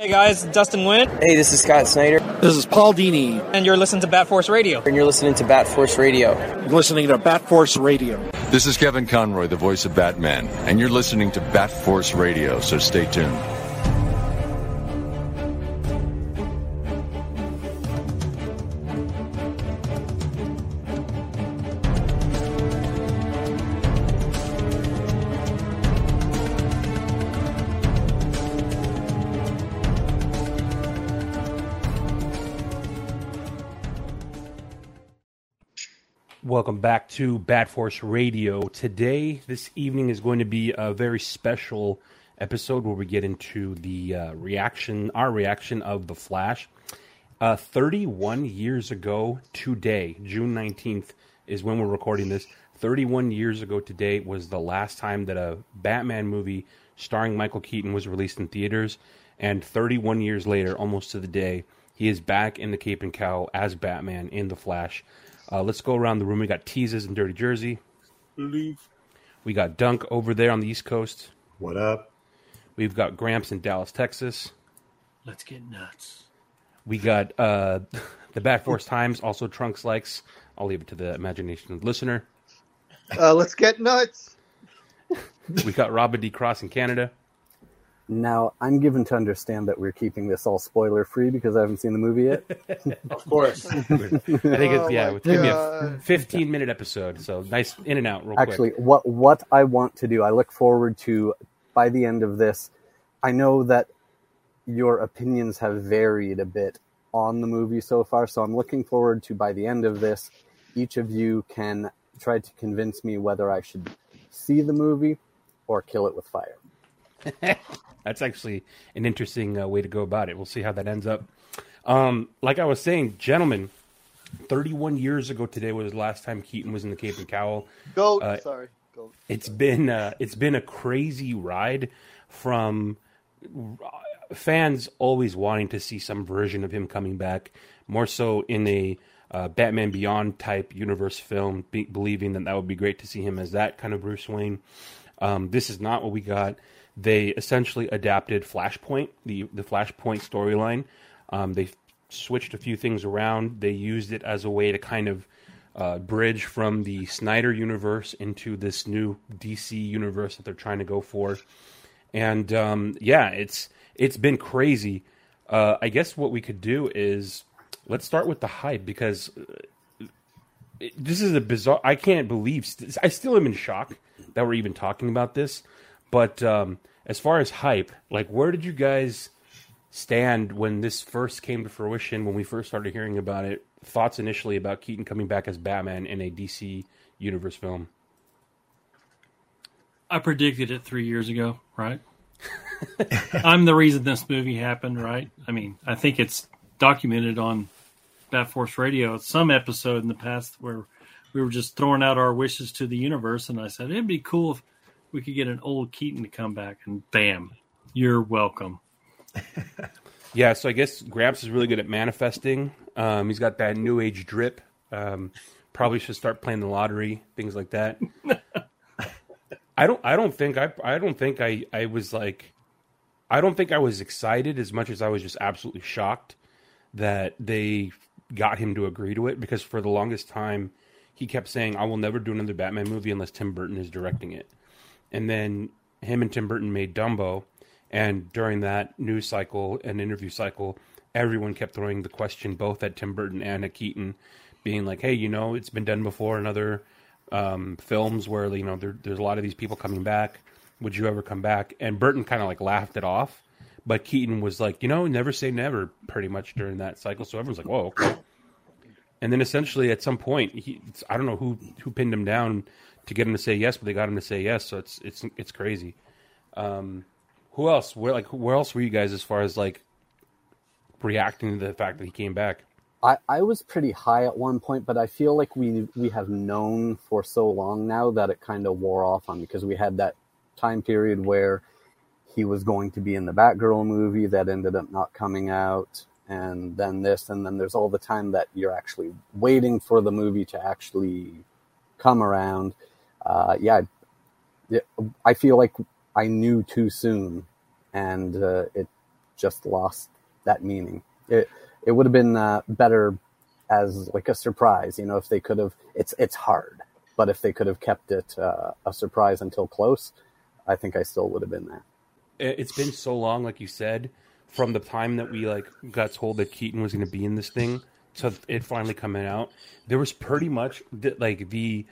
Hey guys, Dustin Nguyen. Hey, this is Scott Snyder. This is Paul Dini. And you're listening to Bat Force Radio. And you're listening to Bat Force Radio. You're listening to Bat Force Radio. This is Kevin Conroy, the voice of Batman, and you're listening to Bat Force Radio, so stay tuned. Welcome back to Bat Force Radio. Today, this evening is going to be a very special episode where we get into the uh, reaction, our reaction of The Flash. Uh, 31 years ago today, June 19th, is when we're recording this. 31 years ago today was the last time that a Batman movie starring Michael Keaton was released in theaters. And 31 years later, almost to the day, he is back in the Cape and Cowl as Batman in The Flash. Uh, let's go around the room. We got Teases in Dirty Jersey. Leave. We got Dunk over there on the East Coast. What up? We've got Gramps in Dallas, Texas. Let's get nuts. We got uh, the Bat Force Times, also Trunks likes. I'll leave it to the imagination of the listener. Uh, let's get nuts. we got Robin D. Cross in Canada. Now, I'm given to understand that we're keeping this all spoiler free because I haven't seen the movie yet. of course. I think it's, yeah, oh, it's going to be a 15 minute episode. So nice in and out, real Actually, quick. what, what I want to do, I look forward to by the end of this. I know that your opinions have varied a bit on the movie so far. So I'm looking forward to by the end of this, each of you can try to convince me whether I should see the movie or kill it with fire. That's actually an interesting uh, way to go about it. We'll see how that ends up. Um, like I was saying, gentlemen, 31 years ago today was the last time Keaton was in the Cape and Cowl. Goat, uh, sorry, goat. It's been uh, it's been a crazy ride from fans always wanting to see some version of him coming back, more so in a uh, Batman Beyond type universe film, be- believing that that would be great to see him as that kind of Bruce Wayne. Um, this is not what we got they essentially adapted Flashpoint, the the Flashpoint storyline. Um, they switched a few things around. They used it as a way to kind of uh, bridge from the Snyder universe into this new DC universe that they're trying to go for. And um, yeah, it's it's been crazy. Uh, I guess what we could do is let's start with the hype because uh, this is a bizarre. I can't believe. I still am in shock that we're even talking about this. But um, as far as hype, like where did you guys stand when this first came to fruition? When we first started hearing about it, thoughts initially about Keaton coming back as Batman in a DC universe film. I predicted it three years ago, right? I'm the reason this movie happened, right? I mean, I think it's documented on Bat Force Radio. Some episode in the past where we were just throwing out our wishes to the universe, and I said it'd be cool if we could get an old Keaton to come back, and bam, you're welcome. yeah, so I guess Gramps is really good at manifesting. Um, he's got that new age drip. Um, probably should start playing the lottery, things like that. I don't. I don't think. I. I don't think. I. I was like. I don't think I was excited as much as I was just absolutely shocked that they got him to agree to it because for the longest time he kept saying, "I will never do another Batman movie unless Tim Burton is directing it." And then him and Tim Burton made Dumbo, and during that news cycle and interview cycle, everyone kept throwing the question both at Tim Burton and at Keaton, being like, "Hey, you know, it's been done before in other um, films where you know there, there's a lot of these people coming back. Would you ever come back?" And Burton kind of like laughed it off, but Keaton was like, "You know, never say never." Pretty much during that cycle, so everyone's like, "Whoa, okay." And then essentially at some point, he, I don't know who who pinned him down to get him to say yes, but they got him to say yes. So it's it's it's crazy. Um, who else? Where like where else were you guys as far as like reacting to the fact that he came back? I, I was pretty high at one point, but I feel like we we have known for so long now that it kind of wore off on me because we had that time period where he was going to be in the Batgirl movie that ended up not coming out, and then this, and then there's all the time that you're actually waiting for the movie to actually come around. Uh, yeah, I feel like I knew too soon, and uh, it just lost that meaning. It it would have been uh, better as like a surprise, you know, if they could have. It's it's hard, but if they could have kept it uh, a surprise until close, I think I still would have been there. It- It's been so long, like you said, from the time that we like got told that Keaton was going to be in this thing to it finally coming out. There was pretty much the, like the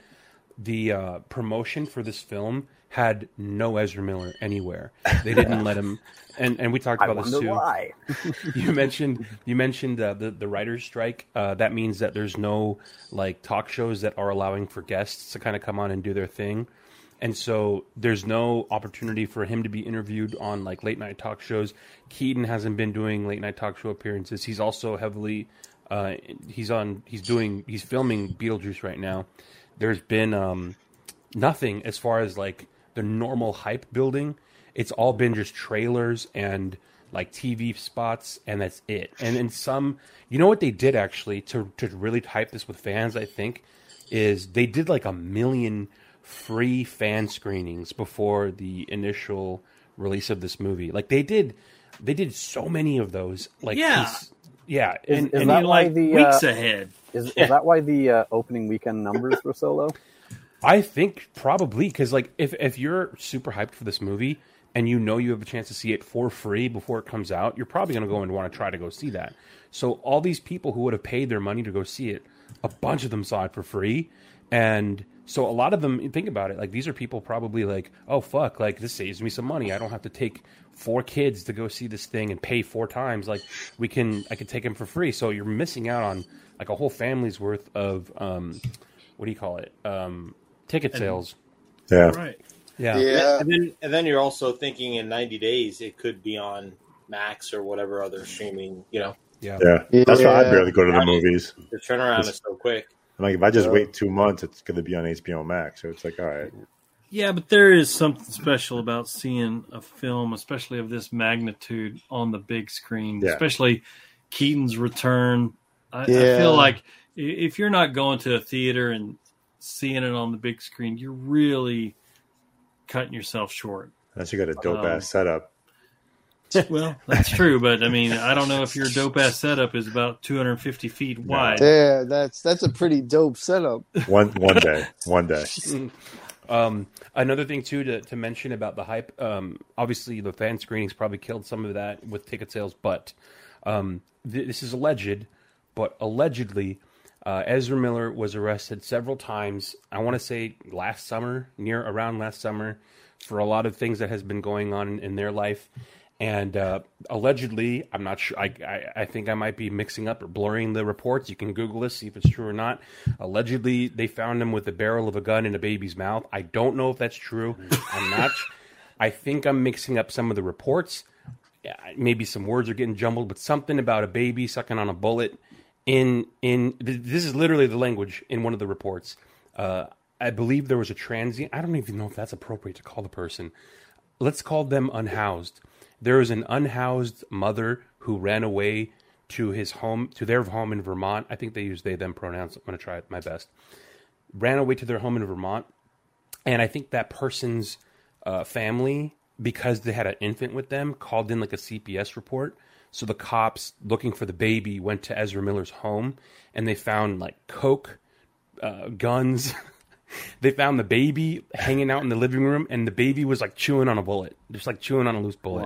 the uh, promotion for this film had no Ezra Miller anywhere. They didn't let him, and and we talked about this too. why. you mentioned you mentioned uh, the the writers' strike. Uh, that means that there's no like talk shows that are allowing for guests to kind of come on and do their thing, and so there's no opportunity for him to be interviewed on like late night talk shows. Keaton hasn't been doing late night talk show appearances. He's also heavily uh, he's on he's doing he's filming Beetlejuice right now. There's been um, nothing as far as like the normal hype building. It's all been just trailers and like TV spots, and that's it. And in some, you know what they did actually to to really hype this with fans, I think, is they did like a million free fan screenings before the initial release of this movie. Like they did, they did so many of those. Like Yeah. cons- yeah, Is, and, is and that like the Weeks uh, ahead. Is, is that why the uh, opening weekend numbers were so low? I think probably because like if if you're super hyped for this movie and you know you have a chance to see it for free before it comes out, you're probably going to go and want to try to go see that. So all these people who would have paid their money to go see it, a bunch of them saw it for free, and so a lot of them think about it like these are people probably like oh fuck like this saves me some money. I don't have to take four kids to go see this thing and pay four times. Like we can I can take them for free. So you're missing out on like a whole family's worth of um, what do you call it um, ticket sales. Yeah. Right. Yeah. Yeah. And then and then you're also thinking in 90 days it could be on Max or whatever other streaming. You know, Yeah. Yeah, that's why I barely go to the movies. the turnaround It's- is so quick. I'm like, if I just Yeah. wait two months, it's going to be on HBO Max. So it's like, all right, Yeah, but there is something special about seeing a film, especially of this magnitude, on the big screen. Yeah. Especially Keaton's return. I, I feel like if you're not going to a theater and seeing it on the big screen, you're really cutting yourself short. unless you got a dope Um, ass setup. Well, that's true, but I mean, I don't know if your dope ass setup is about 250 feet wide. Yeah, that's that's a pretty dope setup. One one day, one day. Um, another thing too to, to mention about the hype. Um, obviously, the fan screenings probably killed some of that with ticket sales, but um, th- this is alleged. But allegedly, uh, Ezra Miller was arrested several times. I want to say last summer, near around last summer, for a lot of things that has been going on in their life. And uh, allegedly, I'm not sure. I, I I think I might be mixing up or blurring the reports. You can Google this, see if it's true or not. Allegedly, they found him with the barrel of a gun in a baby's mouth. I don't know if that's true. I'm not. I think I'm mixing up some of the reports. Maybe some words are getting jumbled, but something about a baby sucking on a bullet. In in this is literally the language in one of the reports. Uh, I believe there was a transient. I don't even know if that's appropriate to call the person let's call them unhoused. There is an unhoused mother who ran away to his home, to their home in Vermont. I think they use they them pronouns. I'm going to try my best. Ran away to their home in Vermont, and I think that person's uh, family, because they had an infant with them, called in like a CPS report. So the cops looking for the baby went to Ezra Miller's home, and they found like coke, uh, guns. they found the baby hanging out in the living room, and the baby was like chewing on a bullet, just like chewing on a loose bullet.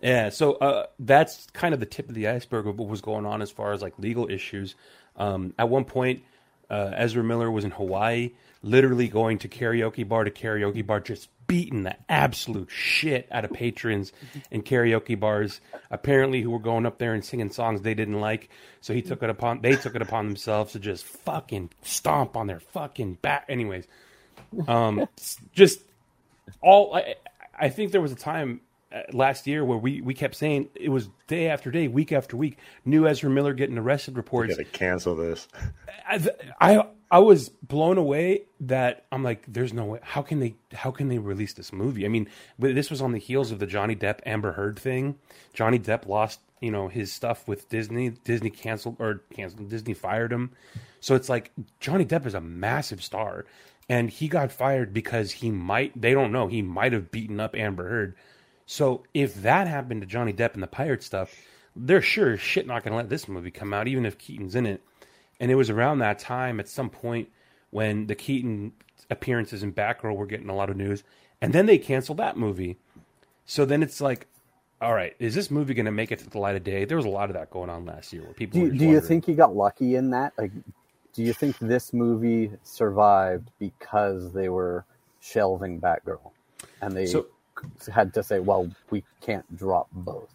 Yeah, so uh, that's kind of the tip of the iceberg of what was going on as far as like legal issues. Um, at one point, uh, Ezra Miller was in Hawaii, literally going to karaoke bar to karaoke bar, just beating the absolute shit out of patrons in karaoke bars. Apparently, who were going up there and singing songs they didn't like. So he took it upon they took it upon themselves to just fucking stomp on their fucking back. Anyways, um, just all I, I think there was a time uh, last year where we, we kept saying it was day after day, week after week, new Ezra Miller getting arrested reports. Got to cancel this. I, I I was blown away that I'm like, there's no way. How can they? How can they release this movie? I mean, this was on the heels of the Johnny Depp Amber Heard thing. Johnny Depp lost, you know, his stuff with Disney. Disney canceled or canceled. Disney fired him. So it's like Johnny Depp is a massive star, and he got fired because he might. They don't know. He might have beaten up Amber Heard. So if that happened to Johnny Depp and the pirate stuff, they're sure shit not going to let this movie come out, even if Keaton's in it. And it was around that time, at some point, when the Keaton appearances in Batgirl were getting a lot of news, and then they canceled that movie. So then it's like, all right, is this movie going to make it to the light of day? There was a lot of that going on last year where people. Do, do you think he got lucky in that? Like, do you think this movie survived because they were shelving Batgirl, and they So- had to say, "Well, we can't drop both."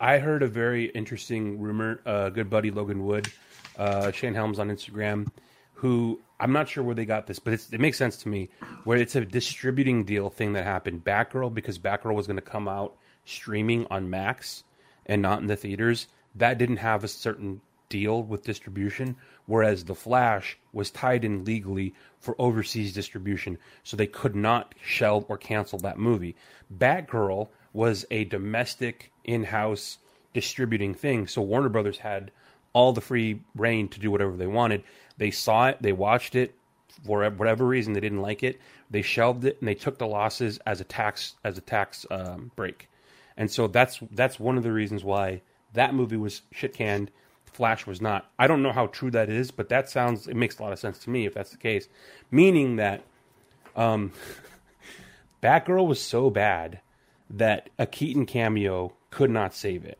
I heard a very interesting rumor. Uh, good buddy Logan Wood, uh, Shane Helms on Instagram, who I'm not sure where they got this, but it makes sense to me. Where it's a distributing deal thing that happened. Batgirl because Batgirl was going to come out streaming on Max and not in the theaters. That didn't have a certain deal with distribution, whereas The Flash was tied in legally for overseas distribution, so they could not shelve or cancel that movie. Batgirl was a domestic in-house distributing thing, so Warner Brothers had all the free reign to do whatever they wanted. They saw it, they watched it, for whatever reason they didn't like it, they shelved it and they took the losses as a tax as a tax um, break. And so that's that's one of the reasons why that movie was shit canned. Flash was not. I don't know how true that is, but that sounds it makes a lot of sense to me if that's the case. Meaning that um, Batgirl was so bad that a Keaton cameo could not save it.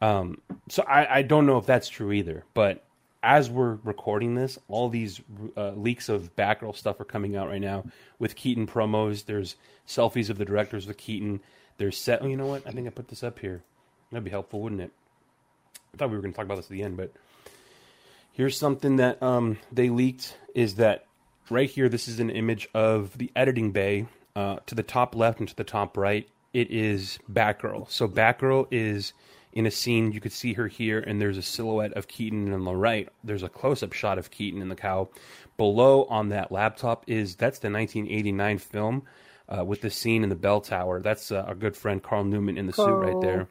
Um, so I, I don't know if that's true either. But as we're recording this, all these uh, leaks of Batgirl stuff are coming out right now with Keaton promos. There's selfies of the directors with Keaton. There's set. Oh, you know what? I think I put this up here. That'd be helpful, wouldn't it? I thought we were going to talk about this at the end, but here's something that um, they leaked is that right here, this is an image of the editing bay. Uh, to the top left and to the top right, it is Batgirl. So Batgirl is in a scene. You could see her here, and there's a silhouette of Keaton. On the right, there's a close-up shot of Keaton and the cow. Below on that laptop is that's the 1989 film uh, with the scene in the bell tower. That's uh, our good friend Carl Newman in the suit right there.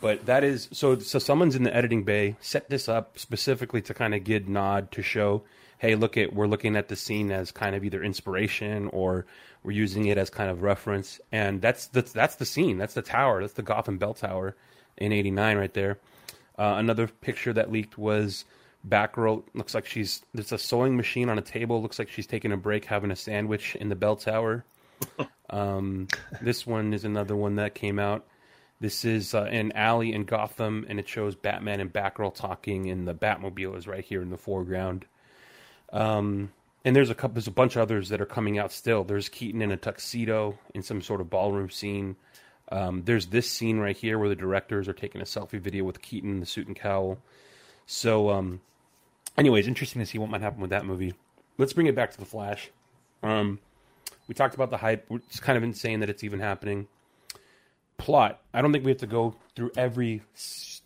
But that is so. So someone's in the editing bay set this up specifically to kind of get nod to show, hey, look at we're looking at the scene as kind of either inspiration or we're using it as kind of reference. And that's that's that's the scene. That's the tower. That's the Gotham Bell Tower in '89 right there. Uh, another picture that leaked was Batgirl. Looks like she's there's a sewing machine on a table. Looks like she's taking a break, having a sandwich in the bell tower. Um, this one is another one that came out. This is uh, an alley in Gotham, and it shows Batman and Batgirl talking, and the Batmobile is right here in the foreground. Um, and there's a couple, there's a bunch of others that are coming out still. There's Keaton in a tuxedo in some sort of ballroom scene. Um, there's this scene right here where the directors are taking a selfie video with Keaton in the suit and cowl. So, um, anyways, interesting to see what might happen with that movie. Let's bring it back to the Flash. Um, we talked about the hype. It's kind of insane that it's even happening. Plot. I don't think we have to go through every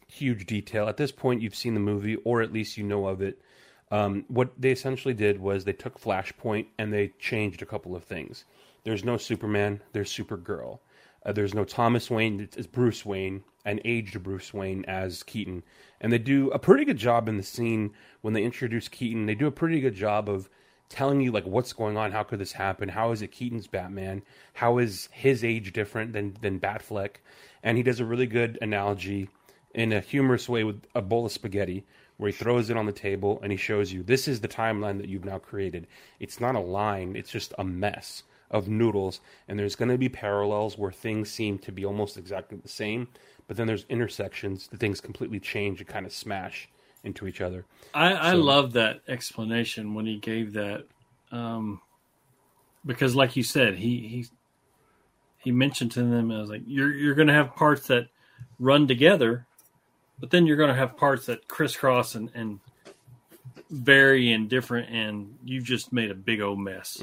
huge detail. At this point, you've seen the movie, or at least you know of it. Um, what they essentially did was they took Flashpoint and they changed a couple of things. There's no Superman. There's Supergirl. Uh, there's no Thomas Wayne. It's, it's Bruce Wayne, an aged Bruce Wayne as Keaton, and they do a pretty good job in the scene when they introduce Keaton. They do a pretty good job of telling you like what's going on. How could this happen? How is it Keaton's Batman? How is his age different than than Batfleck? And he does a really good analogy in a humorous way with a bowl of spaghetti where he throws it on the table and he shows you this is the timeline that you've now created. It's not a line, it's just a mess of noodles. And there's going to be parallels where things seem to be almost exactly the same, but then there's intersections that things completely change and kind of smash into each other. I, I love that explanation when he gave that, um, because like you said, he he he mentioned to them, I was like, you're you're going to have parts that run together, but then you're going to have parts that crisscross and and vary and different, and you've just made a big old mess.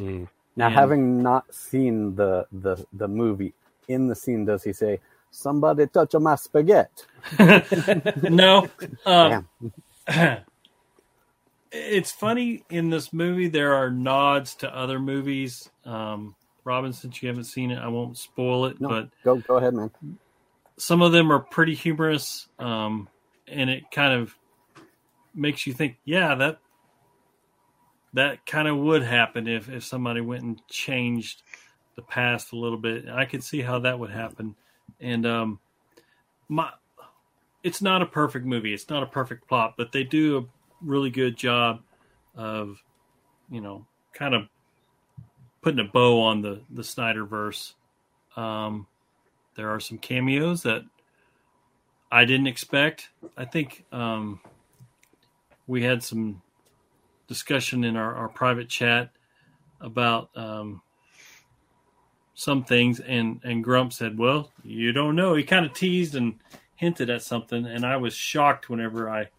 Now, having not seen the, the the movie, in the scene, does he say, "Somebody touch my spaghetti"? no. Um, it's funny in this movie. There are nods to other movies. Um, Robin, since you haven't seen it, I won't spoil it. No, But go go ahead, man. some of them are pretty humorous, um, and it kind of makes you think, yeah, that that kind of would happen if if somebody went and changed the past a little bit. I could see how that would happen, and um, my it's not a perfect movie. It's not a perfect plot, but they do a really good job of you know kind of putting a bow on the the Snyderverse. Um, there are some cameos that I didn't expect. I think um, we had some discussion in our, our private chat about um, some things, and and Grump said, "Well, you don't know." He kind of teased and hinted at something, and I was shocked whenever I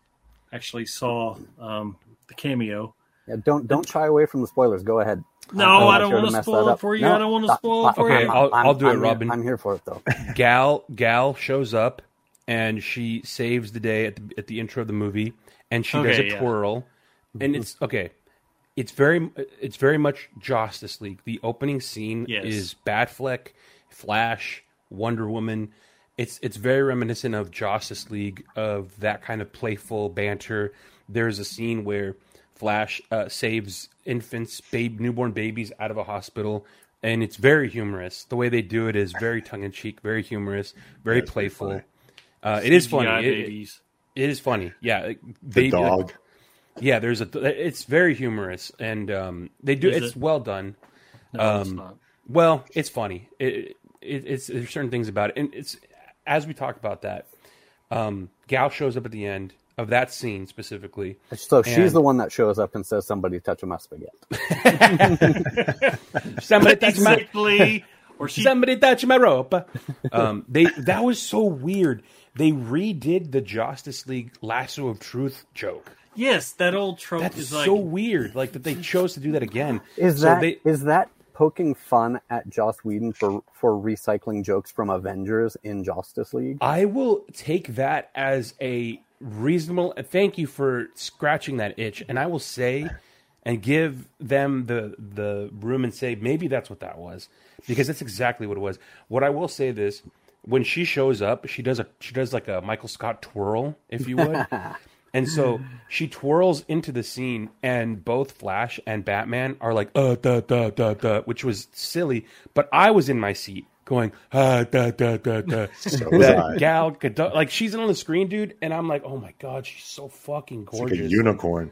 actually saw um, the cameo. Yeah, don't don't shy away from the spoilers. Go ahead. No, I'm not I don't wanna spoil it for you. I don't wanna spoil it for Okay, you. I'll- I'll do it, I'm here- Robin. I'm here for it though. Gal Gal shows up and she saves the day at the, at the intro of the movie, and she does Okay, a yeah. twirl, and it's okay. It's very it's very much Justice League. The opening scene Yes. is Batfleck, Flash, Wonder Woman. It's it's very reminiscent of Justice League of that kind of playful banter. There's a scene where Flash uh, saves infants, babe, newborn babies out of a hospital, and it's very humorous. The way they do it is very tongue in cheek, very humorous, very That's playful. Uh, it is funny. It- babies. it is funny. Yeah, like, The baby- dog. Yeah, there's a. It's very humorous, and um, they do. Is it's it? well done. No, it's Um, not. Well, it's funny. It, it, it's there's certain things about it, and it's as we talk about that. Um, Gal shows up at the end of that scene specifically. So she's the one that shows up and says, "Somebody touch my spaghetti." Somebody touch my Basically, or she somebody touch my rope. Um, they that was so weird. They redid the Justice League lasso of truth joke. Yes, that old trope That's is like so weird. Like that they chose to do that again. Is So that they- is that poking fun at Joss Whedon for for recycling jokes from Avengers in Justice League? I will take that as a reasonable. Thank you for scratching that itch, and I will say and give them the the room and say maybe that's what that was because that's exactly what it was. What I will say this: when she shows up, she does a she does like a Michael Scott twirl, if you would. And so she twirls into the scene, and both Flash and Batman are like, uh, da, da, da, da, which was silly. But I was in my seat going, uh, da, da, da, da. So was that I. Gal Gadot, like she's on the screen, dude, and I'm like, oh my god, she's so fucking It's like gorgeous. a unicorn.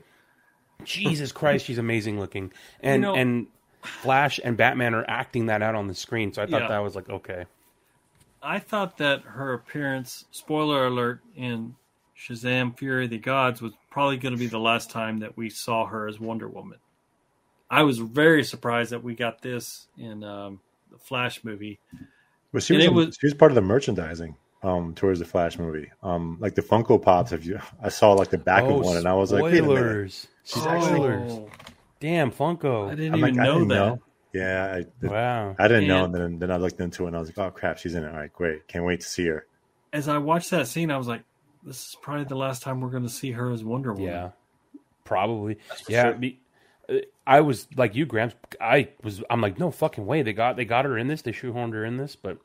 Jesus Christ, she's amazing looking, and You know- and Flash and Batman are acting that out on the screen. So I thought Yeah. that was like okay. I thought that her appearance, spoiler alert, in Shazam Fury of the Gods was probably going to be the last time that we saw her as Wonder Woman. I was very surprised that we got this in um, the Flash movie. Well, she was, it was- she was part of the merchandising um, towards the Flash movie. Um, like the Funko Pops. If you, I saw like the back oh, of one, and I was like, wait a minute. spoilers. Spoilers. Oh, Damn, Funko. I didn't I'm even like, I know didn't that. know. Yeah, I, Wow. I didn't know. And- And then, then I looked into it, and I was like, oh crap, she's in it. All right, great. Can't wait to see her. As I watched that scene, I was like, "This is probably the last time we're going to see her as Wonder Woman." Yeah, probably. Yeah, sure. be- I was like you, Gramps. I was. I'm like, no fucking way. They got they got her in this. They shoehorned her in this. But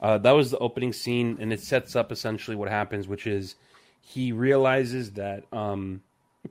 uh, that was the opening scene, and it sets up essentially what happens, which is he realizes that um,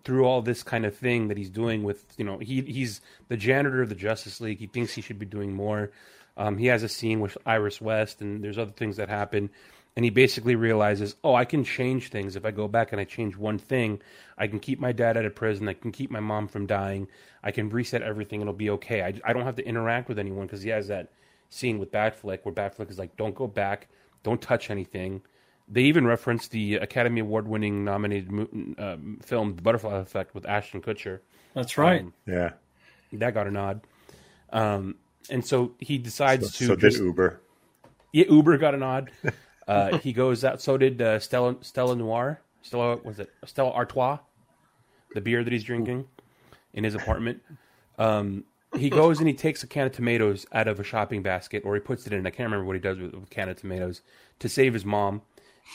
through all this kind of thing that he's doing with you know he he's the janitor of the Justice League. He thinks he should be doing more. Um, he has a scene with Iris West, and there's other things that happen. And he basically realizes, oh, I can change things. If I go back and I change one thing, I can keep my dad out of prison. I can keep my mom from dying. I can reset everything. It'll be okay. I, I don't have to interact with anyone because he has that scene with Batfleck where Batfleck is like, don't go back. Don't touch anything. They even reference the Academy Award winning nominated mo- um, film, The Butterfly Effect, with Ashton Kutcher. That's right. Um, Yeah. that got a nod. Um, and so he decides So, to so did just- Uber. yeah, Uber got a nod. Uh, he goes out. So did uh, Stella Stella Noir. Stella was it Stella Artois, the beer that he's drinking in his apartment. Um, he goes and he takes a can of tomatoes out of a shopping basket, or he puts it in. I can't remember what he does with, a can of tomatoes to save his mom,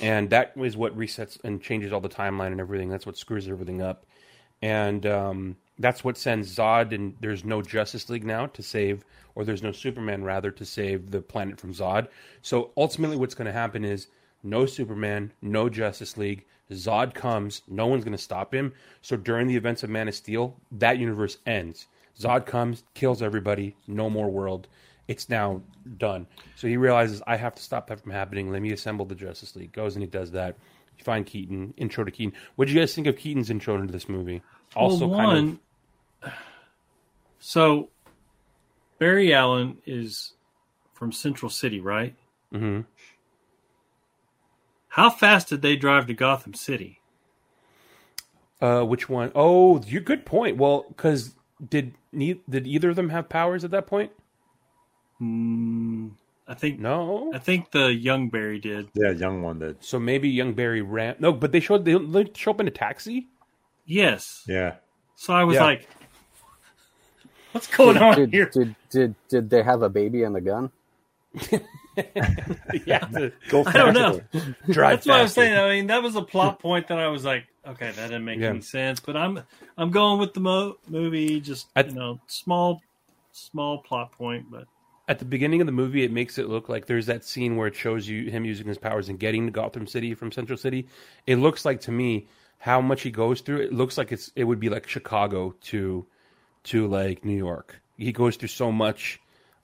and that is what resets and changes all the timeline and everything. That's what screws everything up, and um, that's what sends Zod and there's no Justice League now to save, or there's no Superman rather to save the planet from Zod. So ultimately, what's going to happen is no Superman, no Justice League. Zod comes, no one's going to stop him. So during the events of Man of Steel, that universe ends. Zod comes, kills everybody, no more world, it's now done. So he realizes I have to stop that from happening. Let me assemble the Justice League. Goes and he does that. You find Keaton. Intro to Keaton. What do you guys think of Keaton's intro into this movie? Also, well, kind one, so Barry Allen is from Central City, right? of. hmm How fast did they drive to Gotham City? Uh, which one? Oh, you good point. Well, because did did either of them have powers at that point? Mm, I think No. I think the young Barry did. Yeah, young one did. So maybe young Barry ran. No, but they showed they, they show up in a taxi. Yes. Yeah. So I was Yeah. like, "What's going on did, here?" did did did they have a baby and a gun? yeah, the, Go I don't know. drive That's what I was saying. I mean, that was a plot point that I was like, "Okay, that didn't make Yeah. any sense." But I'm I'm going with the mo- movie. Just I- you know, small small plot point, but At the beginning of the movie, it makes it look like there's that scene where it shows you him using his powers and getting to Gotham City from Central City. It looks like to me how much he goes through. It looks like it's it would be like Chicago to to like New York. He goes through so much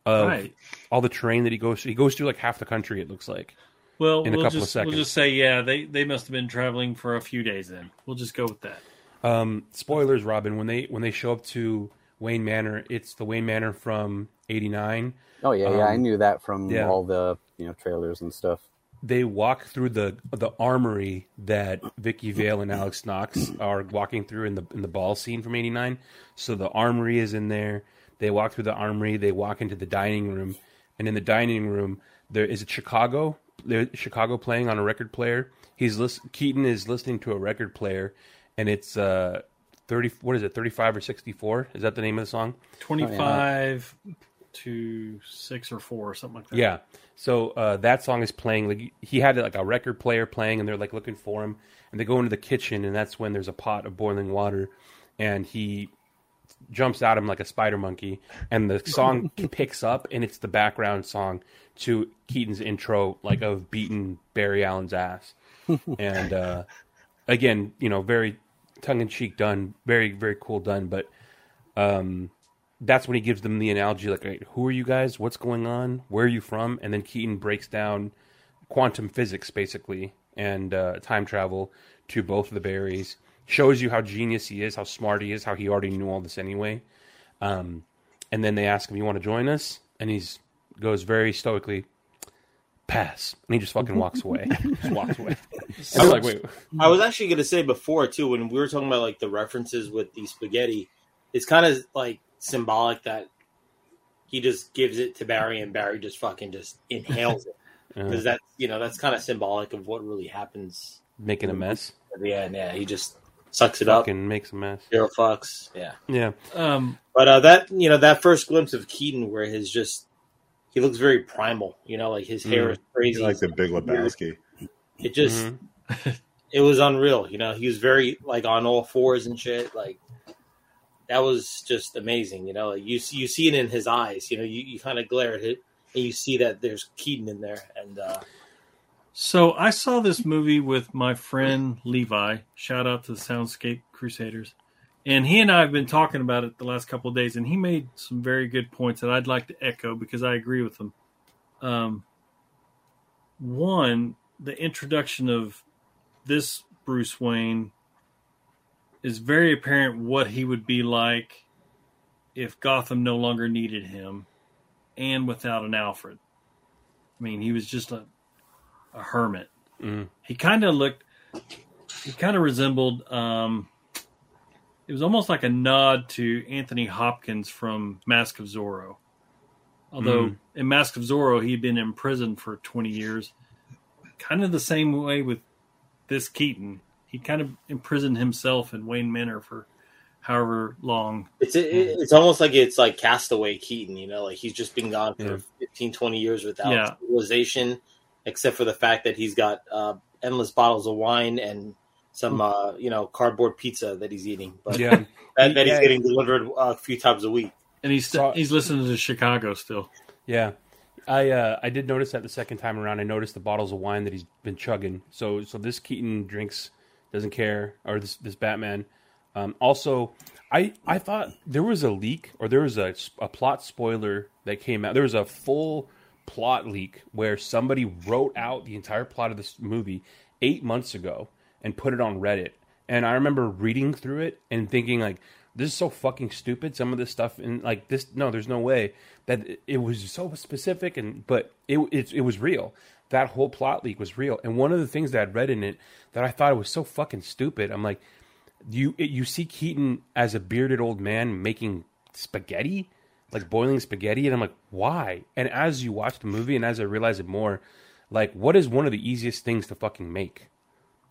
of Right. all the terrain that he goes through. He goes through like half the country. It looks like. well, In a we'll couple of just we'll seconds. just say, yeah, they they must have been traveling for a few days. Then we'll just go with that. Um, spoilers, Robin. When they when they show up to Wayne Manor, it's the Wayne Manor from '89. Oh yeah, yeah, I Um, knew that from yeah. all the you know trailers and stuff. they walk through the the armory that Vicki Vale and Alex Knox are walking through in the in the ball scene from '89. So the armory is in there. They walk through the armory. They walk into the dining room, and in the dining room there is a Chicago. There, Chicago playing on a record player. He's lis- Keaton is listening to a record player, and it's uh thirty. What is it? Thirty five or sixty four? Is that the name of the song? Twenty five to six or four or something like that. Yeah. So uh, that song is playing. Like he had like a record player playing, and they're like looking for him. And they go into the kitchen, and that's when there's a pot of boiling water, and he jumps at him like a spider monkey. And the song picks up, and it's the background song to Keaton's intro, like of beating Barry Allen's ass. and uh, again, you know, very tongue in cheek done, very very cool done, but um, that's when he gives them the analogy like, "Hey, who are you guys? What's going on? Where are you from? And then Keaton breaks down quantum physics basically and uh, time travel to both of the Barrys. Shows you how genius he is, how smart he is, how he already knew all this anyway. Um, and then they ask him, "You want to join us?" And he's goes very stoically, "Pass," and he just fucking walks away. just walks away. And I'm like, wait, I was actually going to say before too when we were talking about like the references with the spaghetti, it's kind of like symbolic that he just gives it to Barry and Barry just fucking just inhales it because that's you know that's kind of symbolic of what really happens making a mess. at the end. Yeah, he just sucks it up, and makes a mess. zero fucks. Yeah, Yeah. Um, but uh, that you know that first glimpse of Keaton where his just he looks very primal. You know, like his hair Mm. is crazy. like the Big Lebowski. It just Mm-hmm. it was unreal. You know, he was very like on all fours and shit. Like that was just amazing. You know, like, you see you see it in his eyes. You know, you, you kind of glare at it and you see that there's Keaton in there. And uh, So I saw this movie with my friend Levi. Shout out to the Soundscape Crusaders. And he and I have been talking about it the last couple of days, and he made some very good points that I'd like to echo because I agree with them. Um, one, the introduction of this Bruce Wayne is very apparent what he would be like if Gotham no longer needed him and without an Alfred. I mean, he was just a a hermit. Mm. He kind of looked, he kind of resembled, um, it was almost like a nod to Anthony Hopkins from Mask of Zorro. Although Mm. in Mask of Zorro, he'd been in prison for 20 years. Kind of the same way with this Keaton. He kind of imprisoned himself in Wayne Manor for however long. it's it, it's almost like it's like Castaway Keaton. You know, like he's just been gone for Yeah. 15, 20 years without Yeah. civilization, except for the fact that he's got uh, endless bottles of wine and some uh, you know cardboard pizza that he's eating. But Yeah. that, that he's Yeah. getting delivered uh, a few times a week. And he's So- he's listening to Chicago still. Yeah, I uh, I did notice that the second time around. I noticed the bottles of wine that he's been chugging. So so this Keaton drinks doesn't care, or this this Batman. Um, also, I I thought there was a leak or there was a, a plot spoiler that came out. There was a full plot leak where somebody wrote out the entire plot of this movie eight months ago and put it on Reddit. And I remember reading through it and thinking like, this is so fucking stupid. Some of this stuff and like this, no, there's no way that it- was so specific and but it it, it was real. That whole plot leak was real. And one of the things that I'd read in it that I thought was so fucking stupid. I'm like, you you see Keaton as a bearded old man making spaghetti, like boiling spaghetti, and I'm like, why? And as you watch the movie, and as I realize it more, like, what is one of the easiest things to fucking make?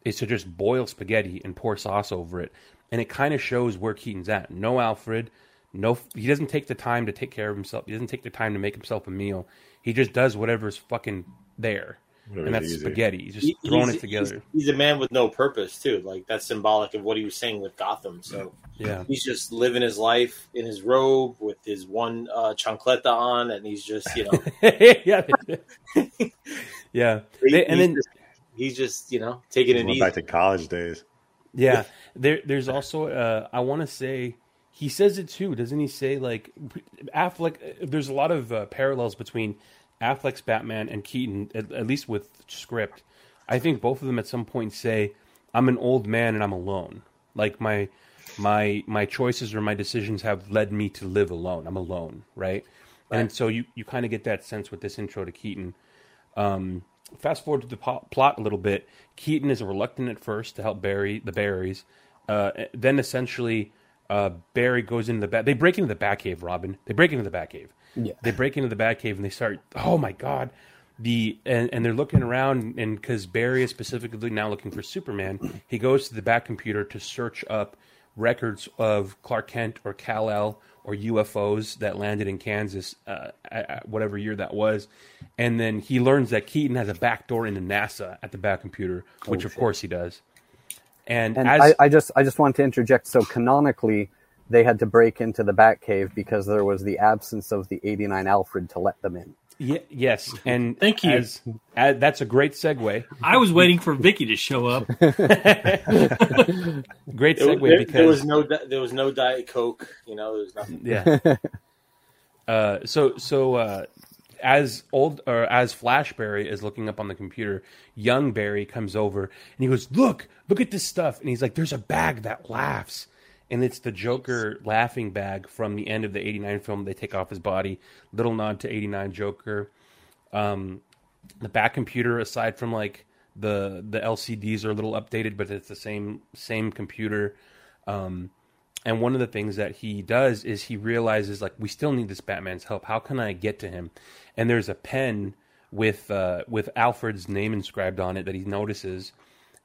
Is to just boil spaghetti and pour sauce over it, and it kind of shows where Keaton's at. No Alfred, no, he doesn't take the time to take care of himself. He doesn't take the time to make himself a meal. He just does whatever's fucking there, Whatever's and that's easy. spaghetti. He's just He- throwing he's- it together. He's, he's a man with no purpose too. Like that's symbolic of what he was saying with Gotham. So Yeah. he's just living his life in his robe with his one uh, chancleta on, and he's just you know, yeah, yeah. he- They- and he's then just, he's just you know taking it easy. back to college days. Yeah, there, there's also uh, I want to say he says it too, doesn't he? Say like Affleck. There's a lot of uh, parallels between Affleck's Batman and Keaton, at, at least with script. I think both of them at some point say, "I'm an old man and I'm alone. Like my my my choices or my decisions have led me to live alone. I'm alone, right?" And so you you kind of get that sense with this intro to Keaton. Um, fast forward to the po- plot a little bit. Keaton is reluctant at first to help Barry the Barrys. Uh, then essentially, uh, Barry goes into the bat. They break into the Batcave. Robin. They break into the Batcave. Yeah. They break into the Batcave and they start. Oh my god. The and, and they're looking around and because Barry is specifically now looking for Superman, he goes to the Bat computer to search up records of Clark Kent or Kal El or UFOs that landed in Kansas, uh, at, at whatever year that was, and then he learns that Keaton has a backdoor into NASA at the Bat computer, which Oh, of shit. course he does. And, And as I, I just I just want to interject. So canonically, they had to break into the Batcave because there was the absence of the '89 Alfred to let them in. Ye- yes, and Thank you. As, as, that's a great segue. I was waiting for Vicki to show up. Great segue there- because there was no there was no diet coke. You know, there was nothing. yeah. uh, so so uh, as old or as Flashberry is looking up on the computer, young Barry comes over and he goes, "Look, look at this stuff," and he's like, "There's a bag that laughs." And it's the Joker laughing bag from the end of the '89 film. They take off his body. Little nod to '89 Joker. Um, the Bat computer, aside from like the the LCDs are a little updated, but it's the same same computer. Um, and one of the things that he does is he realizes like we still need this Batman's help. How can I get to him? And there's a pen with uh, with Alfred's name inscribed on it that he notices,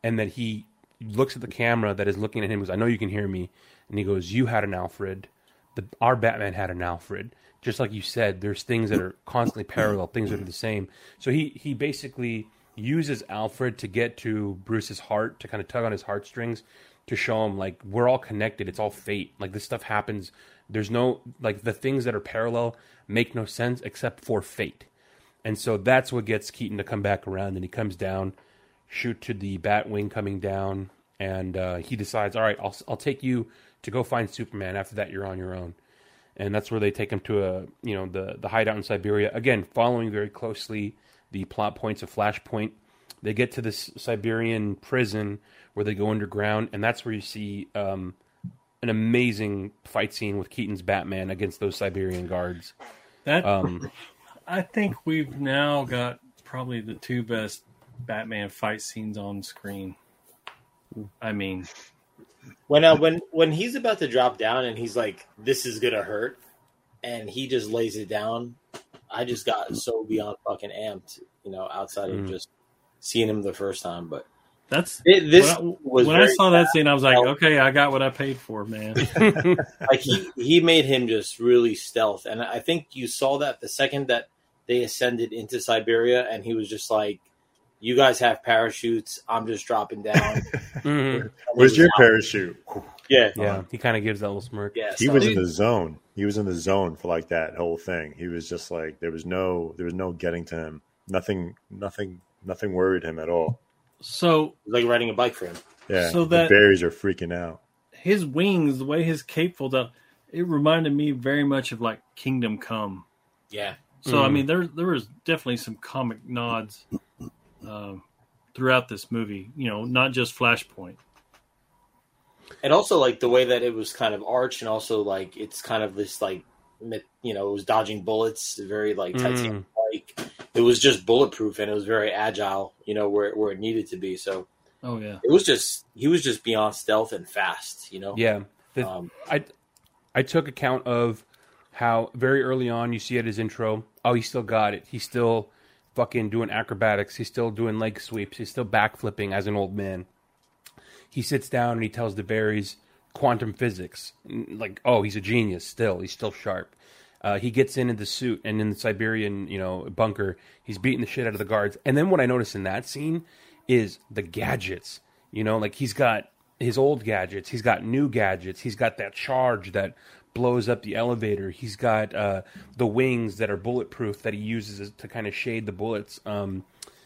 and that he looks at the camera that is looking at him. Goes, I know you can hear me, and he goes, "You had an Alfred. The, our Batman had an Alfred." Just like you said, there's things that are constantly parallel, things that are the same. So he he basically uses Alfred to get to Bruce's heart, to kind of tug on his heartstrings, to show him like we're all connected. It's all fate. Like this stuff happens. There's no like the things that are parallel make no sense except for fate. And so that's what gets Keaton to come back around. And he comes down, shoot to the Batwing coming down, and uh, he decides, all right, I'll I'll take you to go find Superman. After that, you're on your own. And that's where they take him to a you know the the hideout in Siberia. Again, following very closely the plot points of Flashpoint. They get to this Siberian prison where they go underground, and that's where you see um, an amazing fight scene with Keaton's Batman against those Siberian guards. That Um, I think we've now got probably the two best Batman fight scenes on screen. I mean, When uh, when when he's about to drop down and he's like, "This is gonna hurt," and he just lays it down, I just got so beyond fucking amped, you know, outside of Mm. just seeing him the first time. But that's it, this when I, was when I very saw that scene. I was like, okay, I got what I paid for, man. like he he made him just really stealth, and I think you saw that the second that they ascended into Siberia, and he was just like, "You guys have parachutes. I'm just dropping down." mhm. Where's your parachute? Yeah, Yeah, he kind of gives that little smirk. yeah. He so- was in the zone. He was in the zone for like that whole thing. He was just like there was no there was no getting to him. Nothing nothing nothing worried him at all. So like riding a bike for him. Yeah. So the that- Barrys are freaking out. his wings, the way his cape folds out, it reminded me very much of like Kingdom Come. Yeah. So I Mm. mean, there there was definitely some comic nods um, throughout this movie. You know, not just Flashpoint. and also like the way that it was kind of arched, and also like it's kind of this like you know it was dodging bullets, very like Mm. Titanic like. It was just bulletproof, and it was very agile. You know where where it needed to be. So Oh yeah, it was just he was just beyond stealth and fast. You know. Yeah, The- Um, I I took account of how very early on you see at his intro, oh, he still got it. He still fucking doing acrobatics. He's still doing leg sweeps. He's still backflipping as an old man. He sits down and he tells the Barrys quantum physics. Like, oh, he's a genius. Still, he's still sharp. Uh, he gets in in the suit and in the Siberian, you know, bunker. He's beating the shit out of the guards. And then what I notice in that scene is the gadgets. You know, like he's got his old gadgets. He's got new gadgets. He's got that charge that blows up the elevator. He's got uh, the wings that are bulletproof that he uses to kind of shade the bullets. Um,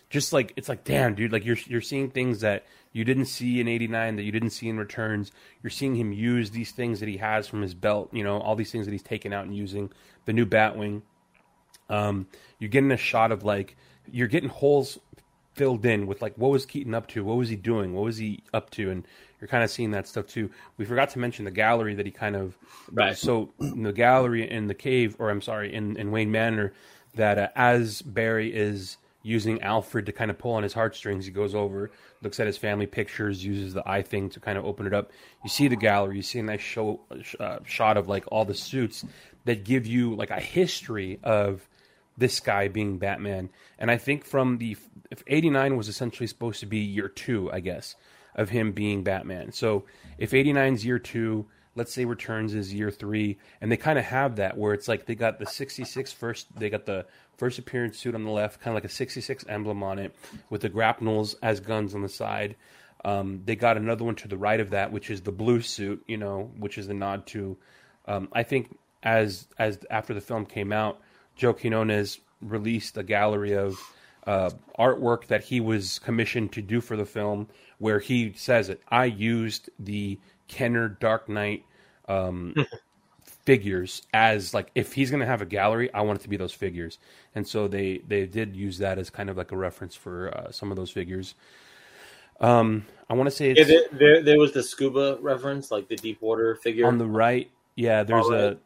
just like it's like, damn, dude, like you're you're seeing things that you didn't see in '89 that you didn't see in Returns. You're seeing him use these things that he has from his belt. You know, all these things that he's taken out and using. The new Batwing. Um, you're getting a shot of like you're getting holes filled in with like what was Keaton up to? What was he doing? What was he up to? And you're kind of seeing that stuff too. We forgot to mention the gallery that he kind of Right. So in the gallery in the cave, or I'm sorry, in in Wayne Manor, that uh, as Barry is using Alfred to kind of pull on his heartstrings, he goes over, looks at his family pictures, uses the eye thing to kind of open it up. You see the gallery, you see a nice show uh, shot of like all the suits that give you like a history of this guy being Batman. And I think from the if 89 was essentially supposed to be year 2, I guess, of him being Batman. So if 89's year 2, let's say Returns is year 3, and they kind of have that where it's like they got the 66 first they got the first appearance suit on the left, kind of like a 66 emblem on it with the grapnels as guns on the side. Um, they got another one to the right of that, which is the blue suit, you know, which is the nod to. Um, I think as as after the film came out, Joe Quinones released a gallery of uh, artwork that he was commissioned to do for the film, where he says it. I used the Kenner Dark Knight um, figures as like if he's going to have a gallery, I want it to be those figures, and so they they did use that as kind of like a reference for uh, some of those figures. Um, I want to say yeah, there, there, there was the scuba reference, like the deep water figure on the right. Yeah, there's right. a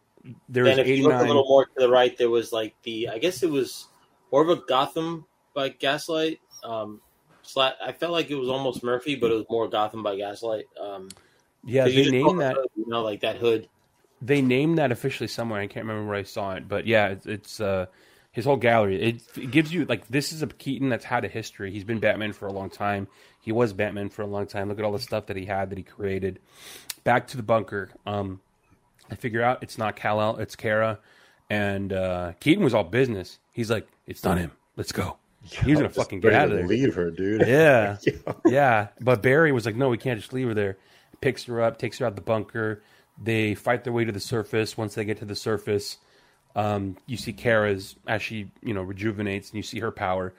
there's then if you look a little more to the right, there was like the I guess it was Orbit Gotham by Gaslight. Um, sla- I felt like it was almost Murphy, but it was more Gotham by Gaslight. Um, Yeah, they named that. hood, you know, like that hood. They named that officially somewhere. I can't remember where I saw it, but yeah, it's, it's uh, his whole gallery. It, it gives you like this is a Keaton that's had a history. He's been Batman for a long time. He was Batman for a long time. Look at all the stuff that he had that he created. Back to the bunker. Um, I figure out it's not Kal El, it's Kara, and uh, Keaton was all business. He's like, it's not him. Let's go. He was gonna fucking get out of there. Leave her, dude. Yeah, yeah. But Barry was like, "No, we can't just leave her there." Picks her up, takes her out the bunker. They fight their way to the surface. Once they get to the surface, um, you see Kara's as she, you know, rejuvenates, and you see her power.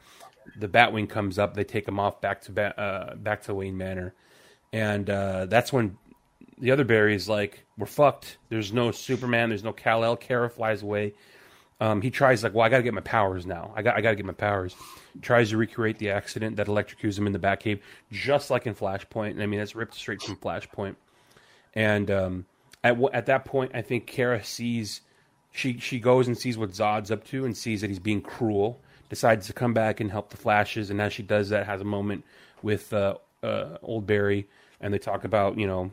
The Batwing comes up. They take him off back to ba- uh, back to Wayne Manor, and uh, that's when the other Barry is like, "We're fucked. There's no Superman. There's no Kal El." Kara flies away. Um, he tries like, well, I got to get my powers now. I got, I got to get my powers. Tries to recreate the accident that electrocutes him in the Batcave, just like in Flashpoint. And I mean, that's ripped straight from Flashpoint. And um, at at that point, I think Kara sees she she goes and sees what Zod's up to and sees that he's being cruel. Decides to come back and help the Flashes, and as she does that, has a moment with uh, uh, Old Barry, and they talk about you know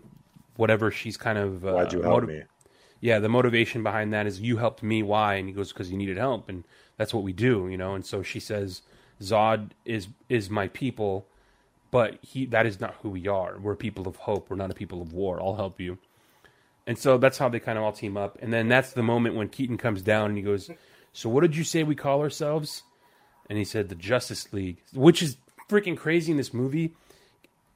whatever she's kind of uh, Why'd you help motiv- me? yeah, the motivation behind that is you helped me. Why? And he goes because you needed help, and that's what we do, you know. And so she says, Zod is is my people, but he that is not who we are. We're people of hope. We're not a people of war. I'll help you. And so that's how they kind of all team up. And then that's the moment when Keaton comes down and he goes, "So what did you say we call ourselves?" And he said, "The Justice League," which is freaking crazy in this movie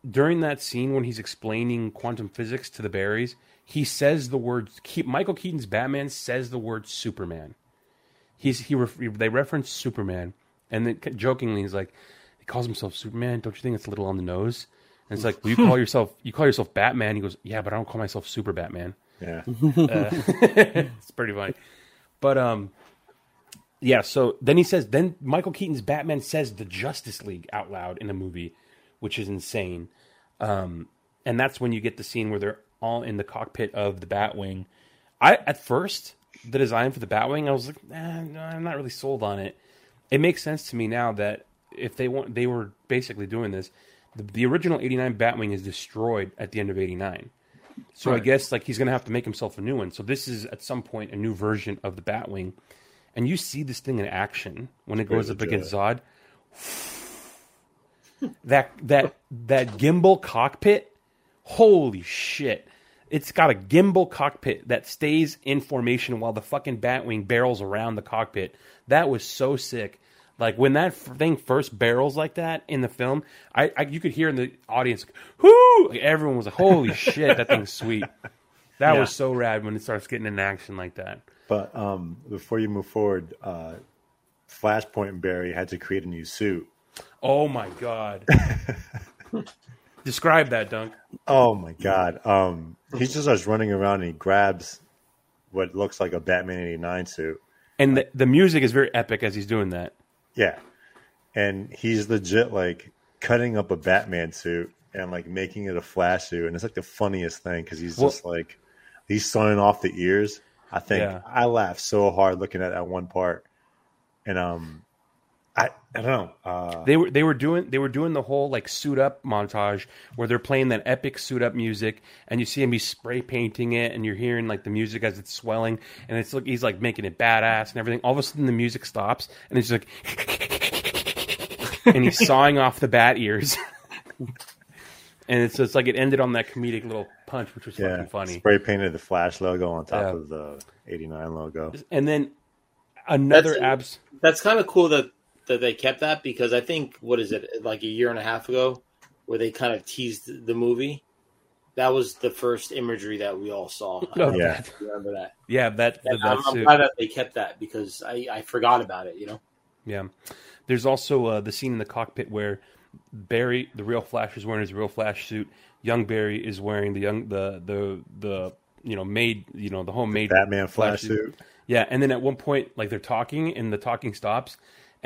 during that scene when he's explaining quantum physics to the Barrys, he says the word. Michael Keaton's Batman says the word Superman. He's he they reference Superman, and then jokingly he's like, he calls himself Superman. Don't you think it's a little on the nose? And it's like, well, you call yourself you call yourself Batman. He goes, yeah, but I don't call myself Super Batman. Yeah. Uh, it's pretty funny. But um, yeah. So then he says, then Michael Keaton's Batman says the Justice League out loud in the movie, which is insane. Um, and that's when you get the scene where they're all in the cockpit of the Batwing. I at first the design for the Batwing, I was like, eh, no, I'm not really sold on it. It makes sense to me now that if they want, they were basically doing this. The, the original '89 Batwing is destroyed at the end of '89. So I guess like he's gonna have to make himself a new one. So this is at some point a new version of the Batwing, and you see this thing in action when it goes up against Zod. That that that gimbal cockpit, holy shit! It's got a gimbal cockpit that stays in formation while the fucking Batwing barrels around the cockpit. That was so sick. Like when that thing first barrels like that in the film, I, I you could hear in the audience, "Whoo!" Like, everyone was like, "Holy shit, that thing's sweet." That Yeah. was so rad when it starts getting in action like that. But um, before you move forward, uh, Flashpoint and Barry had to create a new suit. Oh my god! Describe that, Dunk. Oh my god! Um, he just starts running around and he grabs what looks like a Batman '89 suit. And the, the music is very epic as he's doing that. Yeah, and he's legit like cutting up a Batman suit and like making it a Flash suit, and it's like the funniest thing because he's Well- just like he's sawing off the ears. I think Yeah. I laughed so hard looking at that one part, and um, I I don't know. Uh, They were they were doing they were doing the whole like suit up montage where they're playing that epic suit up music and you see him be spray painting it and you're hearing like the music as it's swelling and it's like he's like making it badass and everything. All of a sudden the music stops and it's like and he's sawing off the bat ears. and it's it's like it ended on that comedic little punch which was yeah, fucking funny. spray painted the Flash logo on top Yeah. of the '89 logo. And then another That's- abs That's kind of cool that that they kept that because I think what is it like a year and a half ago where they kind of teased the movie. That was the first imagery that we all saw. Oh, yeah. if remember that. yeah that, And that I'm, I'm glad that they kept that because I, I forgot about it. You know, Yeah. There's also uh, the scene in the cockpit where Barry, the real Flash, is wearing his real Flash suit. Young Barry is wearing the young the the the you know made you know the homemade Batman Flash suit. Yeah, and then at one point, like they're talking, and the talking stops,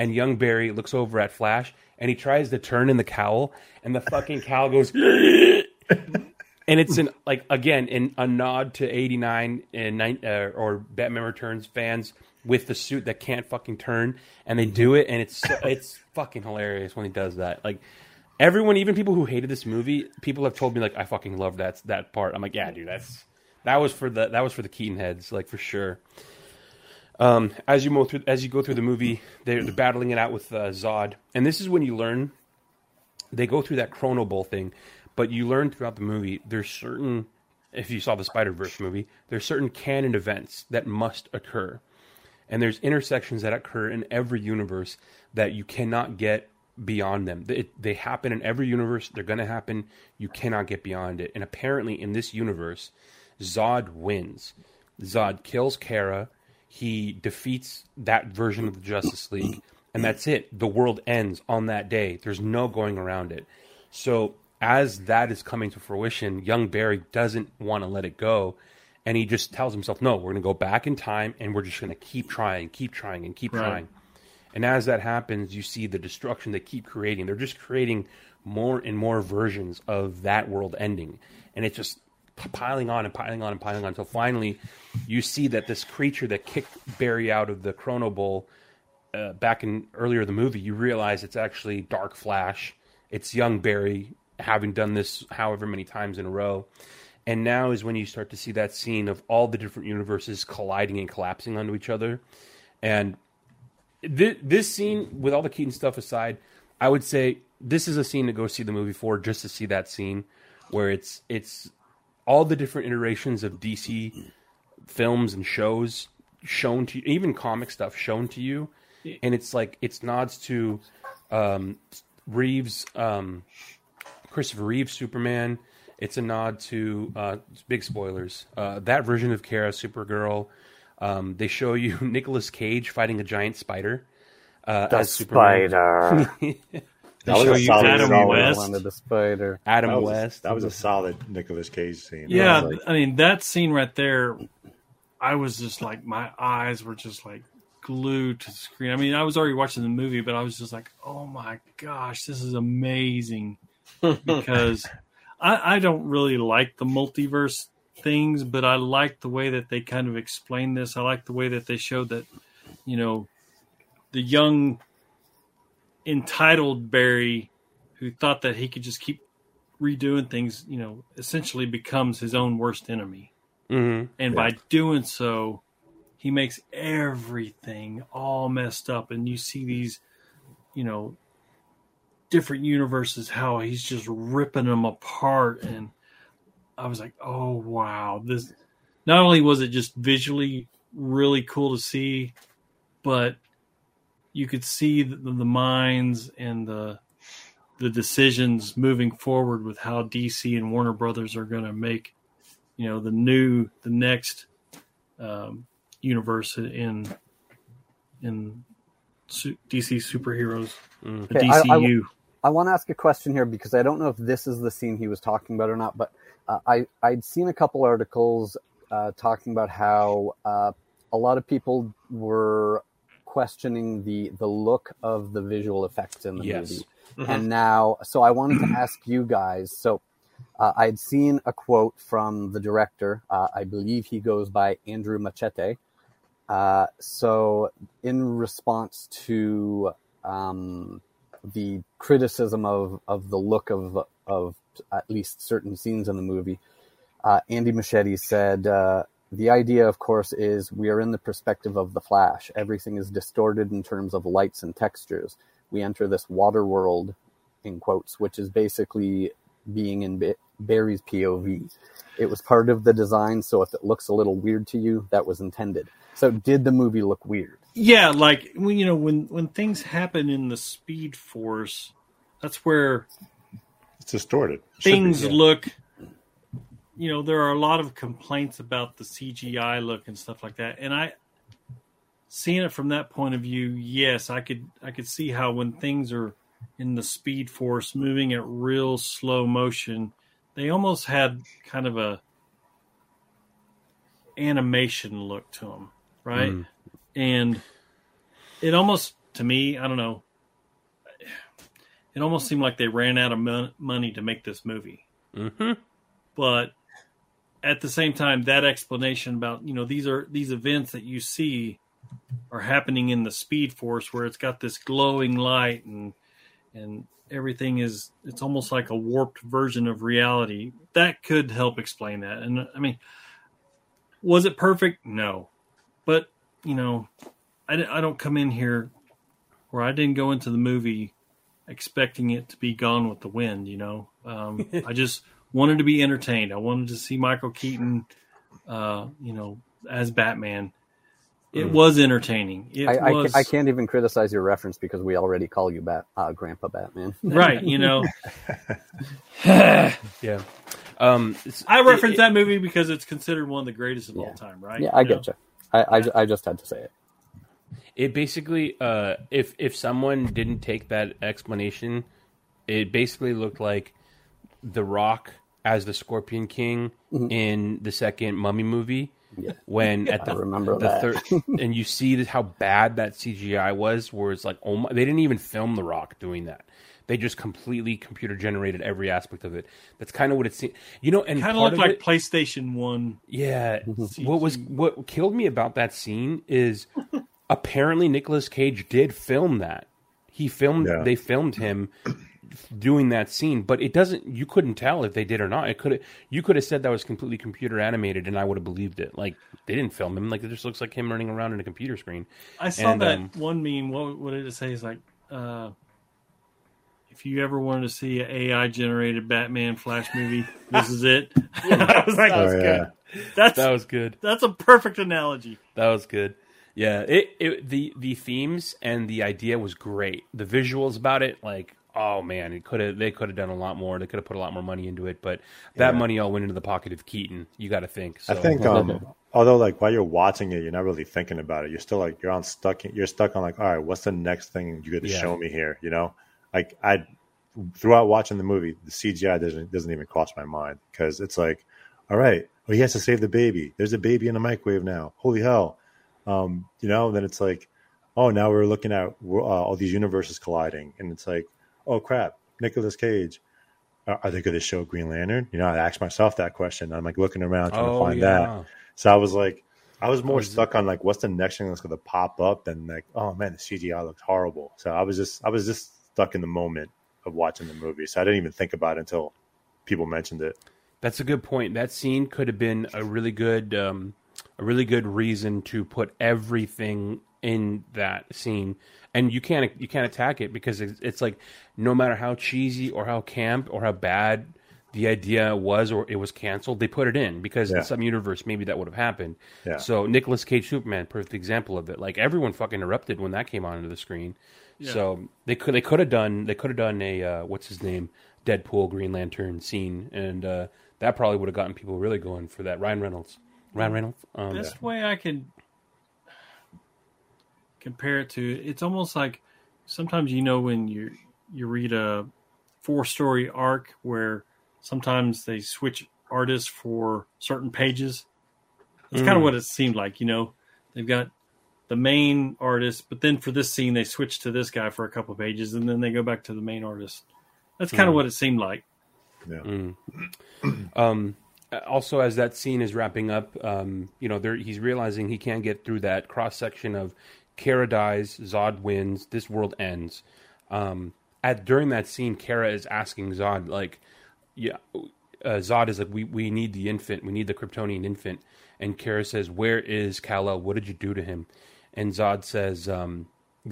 and young Barry looks over at Flash, and he tries to turn in the cowl, and the fucking cowl goes. And it's an like again in a nod to '89 and uh, or Batman Returns fans with the suit that can't fucking turn, and they do it, and it's so- it's fucking hilarious when he does that. Like everyone, even people who hated this movie, people have told me like I fucking love that that part. I'm like, yeah, dude, that's that was for the that was for the Keaton heads, like for sure. Um, as you go through as you go through the movie, they're, they're battling it out with uh, Zod, and this is when you learn they go through that Chronobowl thing, but you learn throughout the movie there's certain if you saw the Spider Verse movie, there's certain canon events that must occur, and there's intersections that occur in every universe that you cannot get beyond them. They, they happen in every universe. They're going to happen. You cannot get beyond it. And apparently, in this universe, Zod wins. Zod kills Kara. He defeats that version of the Justice League, and that's it. The world ends on that day. There's no going around it. So, as that is coming to fruition, young Barry doesn't want to let it go. And he just tells himself, no, we're going to go back in time and we're just going to keep trying, keep trying, and keep Right. trying. And as that happens, you see the destruction they keep creating. They're just creating more and more versions of that world ending. And it's just piling on and piling on and piling on until finally you see that this creature that kicked Barry out of the Chronobowl uh, back in earlier the movie, you realize it's actually Dark Flash. It's young Barry having done this however many times in a row. And now is when you start to see that scene of all the different universes colliding and collapsing onto each other. And this, this scene, with all the Keaton stuff aside, I would say this is a scene to go see the movie for, just to see that scene where it's it's all the different iterations of DC films and shows shown to you, even comic stuff shown to you, and it's like it's nods to um, Reeves, um, Christopher Reeves Superman. It's a nod to uh, big spoilers. Uh, that version of Kara Supergirl. Um, they show you Nicolas Cage fighting a giant spider. Uh, The as Superman. spider. That was a solid Adam West. Under the spider. Adam That was, West. that was a solid Nicolas Cage scene. Yeah, I like, I mean that scene right there, I was just like my eyes were just like glued to the screen. I mean, I was already watching the movie, but I was just like, oh my gosh, this is amazing because I, I don't really like the multiverse things, but I like the way that they kind of explain this. I like the way that they showed that, you know, the young entitled Barry who thought that he could just keep redoing things, you know, essentially becomes his own worst enemy. hmm And by doing so, he makes everything all messed up. And you see these, you know, different universes, how he's just ripping them apart. And I was like, oh, wow. This not only was it just visually really cool to see, but you could see the, the minds and the the decisions moving forward with how DC and Warner Brothers are going to make, you know, the new, the next um, universe in in su- DC superheroes, the Okay, I- I- I want to ask a question here because I don't know if this is the scene he was talking about or not, but uh, I I'd seen a couple articles uh, talking about how uh, a lot of people were questioning the the look of the visual effects in the Yes. movie, Mhm. and now so I wanted to ask you guys. So uh, I'd seen a quote from the director. Uh, I believe he goes by Andrew Muschietti. Uh, so in response to um, the criticism of, of the look of of at least certain scenes in the movie, uh, Andy Muschietti said, uh, "The idea, of course, is we are in the perspective of the Flash. Everything is distorted in terms of lights and textures. We enter this water world, in quotes, which is basically being in Barry's POV. It was part of the design, so if it looks a little weird to you, that was intended. So, did the movie look weird? Yeah, like when you know when when things happen in the Speed Force, that's where it's distorted. Should be, things yeah. look. You know, there are a lot of complaints about the CGI look and stuff like that, and I, seeing it from that point of view, yes, I could I could see how when things are in the Speed Force moving at real slow motion, they almost had kind of a animation look to them, right? Mm. And it almost to me, I don't know, it almost seemed like they ran out of mon- money to make this movie. hmm But at the same time, that explanation about you know these are these events that you see are happening in the Speed Force, where it's got this glowing light and and everything is it's almost like a warped version of reality. That could help explain that. And I mean, was it perfect? No, but you know, I, I don't come in here where I didn't go into the movie expecting it to be Gone with the Wind. You know, um, I just wanted to be entertained. I wanted to see Michael Keaton, uh, you know, as Batman. It Mm. was entertaining. It I, I, was I can't even criticize your reference because we already call you Bat, uh, Grandpa Batman. right. You know, yeah. Um, I reference it- that movie because it's considered one of the greatest of all time. Right? Yeah, I You know? get you. I, I, I just had to say it. It basically, uh, if if someone didn't take that explanation, it basically looked like The Rock as the Scorpion King Mhm. in the second Mummy movie. Yeah. When at the I remember the that. third, and you see this- how bad that CGI was, where it's like, oh my, they didn't even film The Rock doing that. They just completely computer generated every aspect of it. That's kind of what it seemed. You know, and Kind of looked like it- PlayStation One. yeah. What was what killed me about that scene is apparently Nicolas Cage did film that. He filmed Yeah. they filmed him doing that scene, but it doesn't you couldn't tell if they did or not. It could have, you could have said that was completely computer animated and I would have believed it. Like they didn't film him, like it just looks like him running around in a computer screen. I saw And, that um, one meme. What, what did it say? It's like, uh, if you ever wanted to see an AI generated Batman Flash movie, this is it. I was like, Oh, that's yeah. good. That's That was good. that's a perfect analogy. That was good. Yeah, it, it the the themes and the idea was great. The visuals about it, like oh man, it could have they could have done a lot more. They could have put a lot more money into it, but that Yeah. money all went into the pocket of Keaton. You got to think. So. I think um, although like while you're watching it, you're not really thinking about it. You're still like you're on stuck. You're stuck on like, all right, what's the next thing you got to Yeah. show me here? You know, like I throughout watching the movie, the CGI doesn't doesn't even cross my mind because it's like, all right, well, he has to save the baby. There's a baby in a microwave now. Holy hell, um, you know. And then it's like, oh, now we're looking at uh, all these universes colliding, and it's like, oh crap, Nicolas Cage. Are are they going to show Green Lantern? You know, I asked myself that question. I'm like looking around trying Oh, to find yeah. that. So I was like, I was more stuck on like what's the next thing that's going to pop up than like, oh man, the CGI looks horrible. So I was just, I was just stuck in the moment of watching the movie. So I didn't even think about it until people mentioned it. That's a good point. That scene could have been a really good, um, a really good reason to put everything in that scene, and you can't you can't attack it because it's, it's like no matter how cheesy or how camp or how bad the idea was or it was canceled, they put it in because Yeah. in some universe maybe that would have happened. Yeah. So Nicolas Cage Superman, perfect example of it. Like everyone fucking erupted when that came onto the screen. Yeah. So they could they could have done they could have done a uh, what's his name Deadpool Green Lantern scene and uh, that probably would have gotten people really going for that Ryan Reynolds Ryan Reynolds um, Best way I could compare it to it's almost like sometimes you know when you you read a four story arc where sometimes they switch artists for certain pages. That's kind Mm. of what it seemed like, you know. They've got the main artist, but then for this scene they switch to this guy for a couple pages and then they go back to the main artist. That's kind of Mm. what it seemed like. Yeah. Mm. um, also, as that scene is wrapping up, um, you know, there, he's realizing he can't get through that cross section of Kara dies, Zod wins, this world ends. Um, at during that scene, Kara is asking Zod, like, yeah, uh, Zod is like, we we need the infant, we need the Kryptonian infant, and Kara says, where is Kal-El? What did you do to him? And Zod says, um,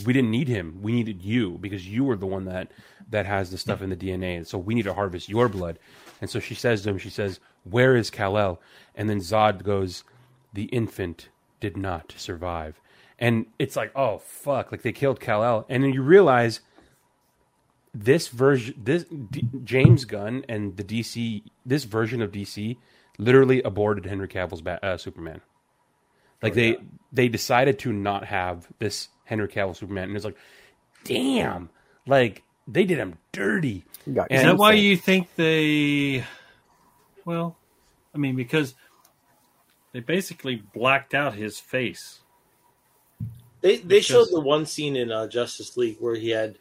we didn't need him. We needed you because you were the one that that has the stuff in the DNA. And so we need to harvest your blood. And so she says to him, she says, "Where is Kal-El?" And then Zod goes, "The infant did not survive." And it's like, "Oh fuck!" Like they killed Kal-El. And then you realize this version, this D- James Gunn and the DC, this version of DC, literally aborted Henry Cavill's ba- uh, Superman. Like they they decided to not have this Henry Cavill Superman, and it's like, damn, like they did him dirty. Is that why you think they? Well, I mean, because they basically blacked out his face. They they Because- showed the one scene in uh, Justice League where he had,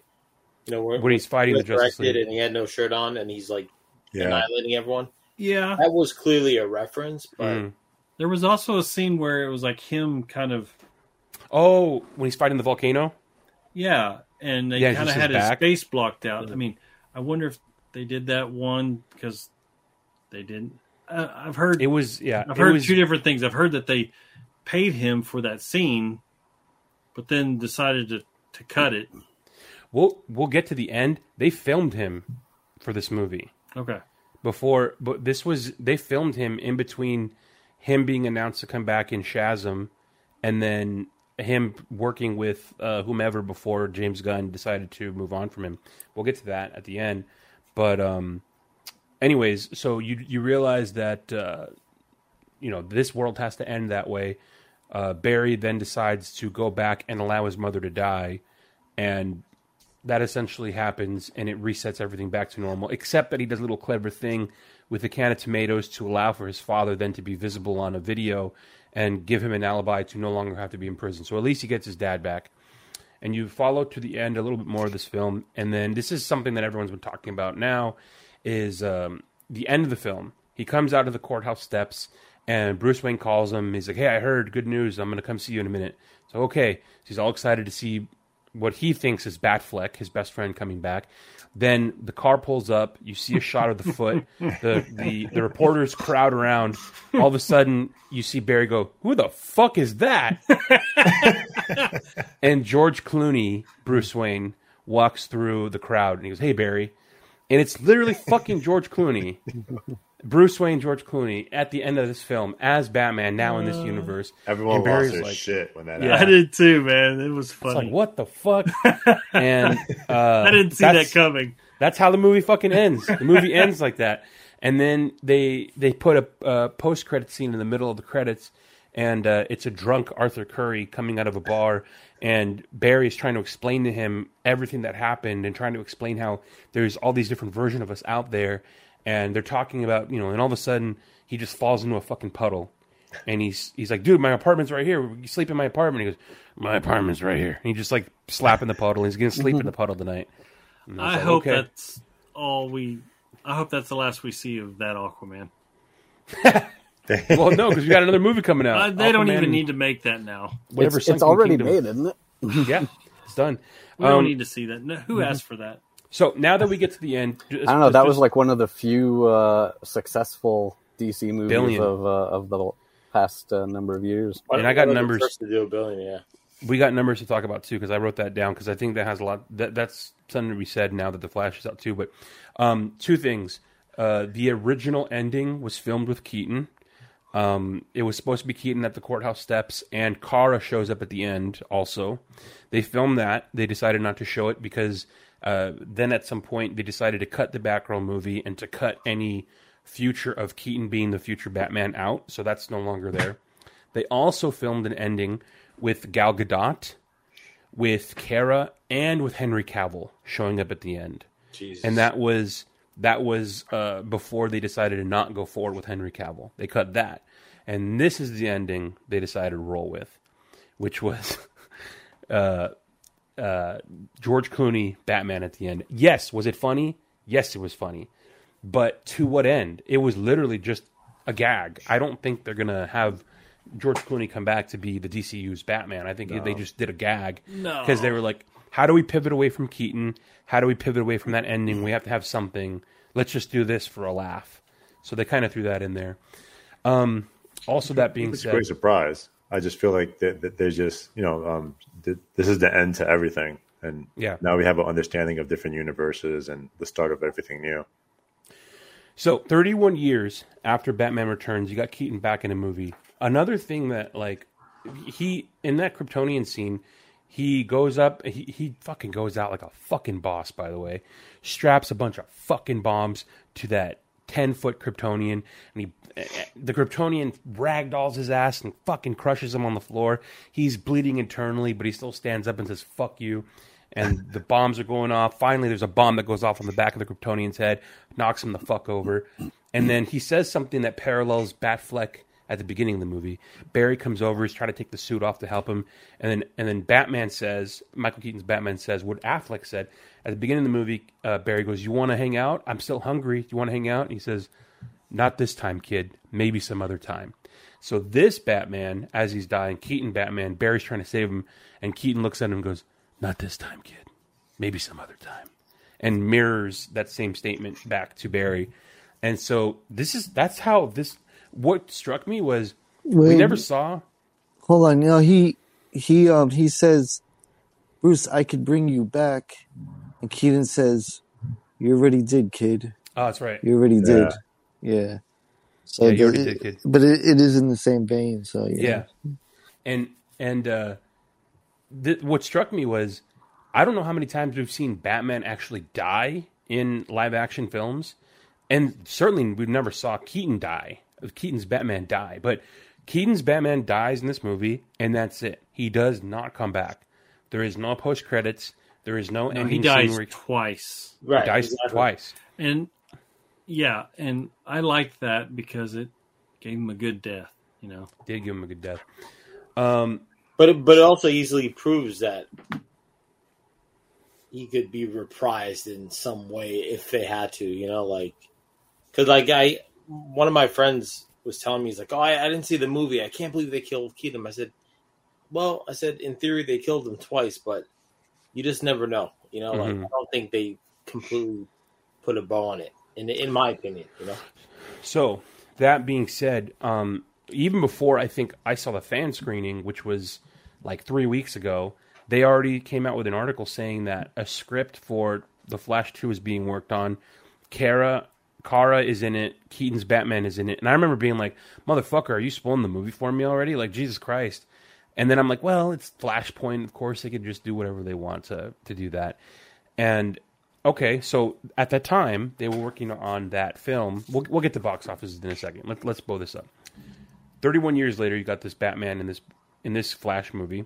you know, where When he's fighting the Justice League. and he had no shirt on and he's like Yeah. annihilating everyone. Yeah, That was clearly a reference, but Mm. there was also a scene where it was like him kind of Oh, when he's fighting the volcano. yeah, and they Yeah, kind of just his had his back. face blocked out. I mean, I wonder if they did that one because they didn't. Uh, I've heard It was yeah. I've heard was, two different things. I've heard that they paid him for that scene, but then decided to, to cut it. We'll we'll get to the end. They filmed him for this movie Okay. before, but this was they filmed him in between him being announced to come back in Shazam, and then him working with uh, whomever before James Gunn decided to move on from him. We'll get to that at the end, but um, anyways, so you you realize that uh, you know this world has to end that way. Uh, Barry then decides to go back and allow his mother to die, and that essentially happens, and it resets everything back to normal. Except that he does a little clever thing with a can of tomatoes to allow for his father then to be visible on a video and give him an alibi to no longer have to be in prison. So at least he gets his dad back. And you follow to the end a little bit more of this film, and then this is something that everyone's been talking about now is um, the end of the film. He comes out of the courthouse steps, and Bruce Wayne calls him. He's like, "Hey, I heard good news. I'm going to come see you in a minute." So okay, so he's all excited to see what he thinks is Batfleck, his best friend, coming back. Then the car pulls up. You see a shot of the foot. The the the reporters crowd around. All of a sudden, you see Barry go, "Who the fuck is that?" and George Clooney, Bruce Wayne, walks through the crowd and he goes, "Hey, Barry," and it's literally fucking George Clooney, Bruce Wayne, George Clooney, at the end of this film as Batman. Now in this universe, Everyone And lost their like, shit when that Yeah. I did too, man. It was It's funny. like what the fuck? and uh, I didn't see that coming. That's how the movie fucking ends. The movie ends like that, and then they they put a uh, post credit scene in the middle of the credits, and uh, it's a drunk Arthur Curry coming out of a bar, and Barry is trying to explain to him everything that happened and trying to explain how there's all these different versions of us out there, and they're talking about you know, and all of a sudden he just falls into a fucking puddle, and he's he's like, dude, my apartment's right here. You sleep in my apartment. He goes, my apartment's right here. And he just like slapping the puddle. He's gonna sleep in the puddle tonight. And was I like, hope okay. that's all we. I hope that's the last we see of that Aquaman. well, no, because we got another movie coming out. Uh, they don't even need to make that now. Whatever. It's, it's already Kingdom. made, isn't it? yeah, it's done. We don't Um, need to see that. No, who mhm. asked for that? So now that we get to the end, I don't know. That was like one of the few uh, successful DC movies Billion. of uh, of the past uh, number of years. And I got One of the numbers. to do a billion, yeah. we got numbers to talk about too because I wrote that down because I think that has a lot. That that's something to be said now that the Flash is out too. But um, two things: uh, the original ending was filmed with Keaton. Um, it was supposed to be Keaton at the courthouse steps, and Kara shows up at the end. Also, they filmed that. They decided not to show it because uh, then at some point they decided to cut the Batgirl movie and to cut any future of Keaton being the future Batman out. So that's no longer there. They also filmed an ending with Gal Gadot, with Kara, and with Henry Cavill showing up at the end. Jesus. And that was that was uh, before they decided to not go forward with Henry Cavill. They cut that, and this is the ending they decided to roll with, which was uh, uh, George Clooney Batman at the end. Yes, was it funny? Yes, it was funny, but to what end? It was literally just a gag. I don't think they're gonna have George Clooney come back to be the DCU's Batman. I think No. they just did a gag No. because they were like, "How do we pivot away from Keaton? How do we pivot away from that ending? We have to have something. Let's just do this for a laugh." So they kind of threw that in there. Um, also, that being It's a said, great surprise. I just feel like that, that there's just you know um, th- this is the end to everything, and Yeah. now we have an understanding of different universes and the start of everything new. So, 31 years after Batman Returns, you got Keaton back in a movie. Another thing that, like, he, in that Kryptonian scene, he goes up, he, he fucking goes out like a fucking boss, by the way, straps a bunch of fucking bombs to that 10 foot Kryptonian, and he, the Kryptonian ragdolls his ass and fucking crushes him on the floor. He's bleeding internally, but he still stands up and says, fuck you and the bombs are going off. Finally, there's a bomb that goes off on the back of the Kryptonian's head, knocks him the fuck over, and then he says something that parallels Batfleck at the beginning of the movie. Barry comes over, he's trying to take the suit off to help him, and then and then Batman says, Michael Keaton's Batman says what Affleck said at the beginning of the movie. Uh, Barry goes, "You want to hang out? I'm still hungry. Do you want to hang out?" And he says, "Not this time, kid. Maybe some other time." So this Batman, as he's dying, Keaton Batman, Barry's trying to save him, and Keaton looks at him and goes, "Not this time, kid. Maybe some other time," and mirrors that same statement back to Barry. And so this is that's how this. What struck me was we never saw. Hold on. You know, he he um he says, Bruce, I could bring you back, and Keaton says, "You already did, kid. Oh, that's right. You already Yeah. did." Yeah. So Yeah, you already it- did, kid. But it, it is in the same vein. So yeah. Yeah. And and uh th- what struck me was I don't know how many times we've seen Batman actually die in live action films. And certainly we never saw Keaton die. Keaton's Batman die, but Keaton's Batman dies in this movie and that's it. He does not come back. There is no post credits. There is no, No, ending he dies scene where twice. He dies twice. And yeah, and I liked that because it gave him a good death. You know, did give him a good death. Um, but it, but it also easily proves that he could be reprised in some way if they had to. You know, like because like I, one of my friends was telling me he's like, oh, I, I didn't see the movie. I can't believe they killed Keaton. I said, well, I said in theory they killed him twice, but you just never know. You know, like Mhm. I don't think they completely put a bow on it. In in my opinion, you know. So that being said, um, even before I think I saw the fan screening, which was like three weeks ago, they already came out with an article saying that a script for the Flash Two is being worked on. Kara, Kara is in it. Keaton's Batman is in it, and I remember being like, "Motherfucker, are you spoiling the movie for me already?" Like Jesus Christ. And then I'm like, well, it's Flashpoint. Of course, they can just do whatever they want to to do that. And okay, so at that time they were working on that film. We'll we'll get to box offices in a second. Let, let's blow this up. 31 years later, you got this Batman in this in this Flash movie.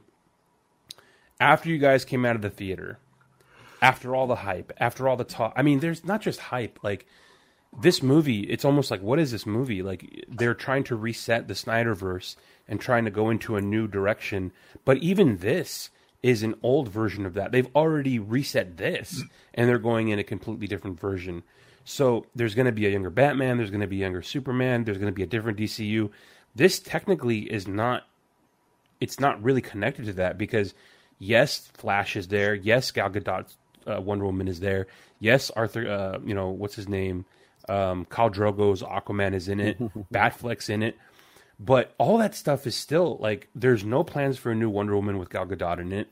After you guys came out of the theater, after all the hype, after all the talk, I mean, there's not just hype. Like this movie, it's almost like what is this movie? Like they're trying to reset the Snyderverse and trying to go into a new direction. But even this is an old version of that. They've already reset this, and they're going in a completely different version. So there's going to be a younger Batman. There's going to be a younger Superman. There's going to be a different DCU. This technically is not. It's not really connected to that because yes, Flash is there. Yes, Gal Gadot's uh, Wonder Woman is there. Yes, Arthur. Uh, you know what's his name? Um, Khal Drogo's Aquaman is in it. Batfleck's in it. But all that stuff is still like there's no plans for a new Wonder Woman with Gal Gadot in it.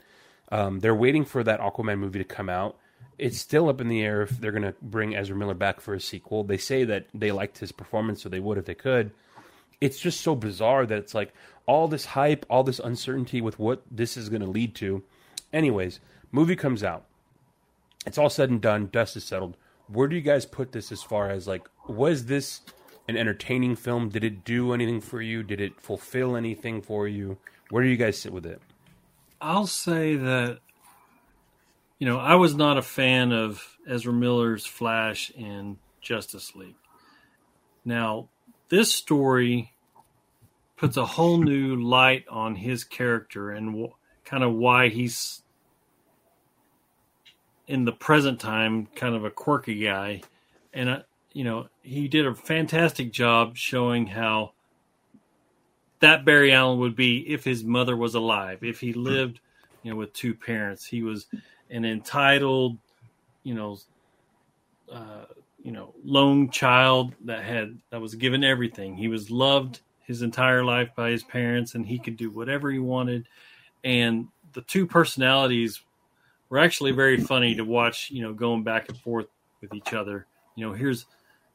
Um, they're waiting for that Aquaman movie to come out. It's still up in the air if they're going to bring Ezra Miller back for a sequel. They say that they liked his performance, so they would if they could. It's just so bizarre that it's like all this hype, all this uncertainty with what this is going to lead to. Anyways, movie comes out. It's all said and done. Dust is settled. Where do you guys put this as far as like was this an entertaining film? Did it do anything for you? Did it fulfill anything for you? Where do you guys sit with it? I'll say that you know I was not a fan of Ezra Miller's Flash in Justice League. Now, this story puts a whole new light on his character and w- kind of why he's in the present time kind of a quirky guy. And uh, you know he did a fantastic job showing how that Barry Allen would be if his mother was alive. If he lived you know with two parents he was an entitled you know uh, you know lone child that had that was given everything. He was loved his entire life by his parents and he could do whatever he wanted. And the two personalities were actually very funny to watch you know going back and forth with each other. You know here's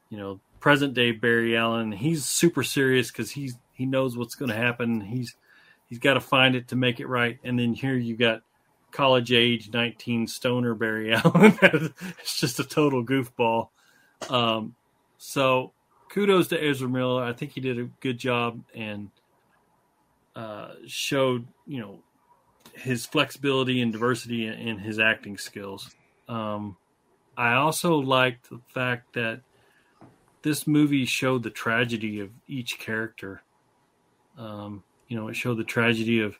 you know present day barry allen. He's super serious because he's he knows what's going to happen. He's he's got to find it to make it right. And then here you got college age 19 stoner barry allen. It's just a total goofball. Um, so kudos to ezra miller. I think he did a good job and uh, showed you know his flexibility and diversity in his acting skills. Um, I also liked the fact that this movie showed the tragedy of each character. Um, you know, it showed the tragedy of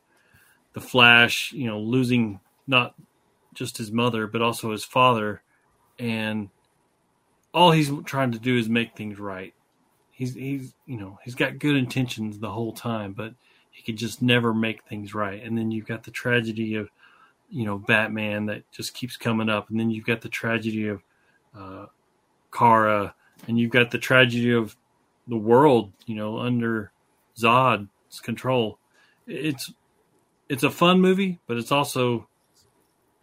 the Flash, you know, losing not just his mother, but also his father. And all he's trying to do is make things right. He's, he's, you know, he's got good intentions the whole time, but he could just never make things right. And then you've got the tragedy of, you know, Batman that just keeps coming up. And then you've got the tragedy of uh, Kara, and you've got the tragedy of the world, you know, under Zod's control. It's it's a fun movie, but it's also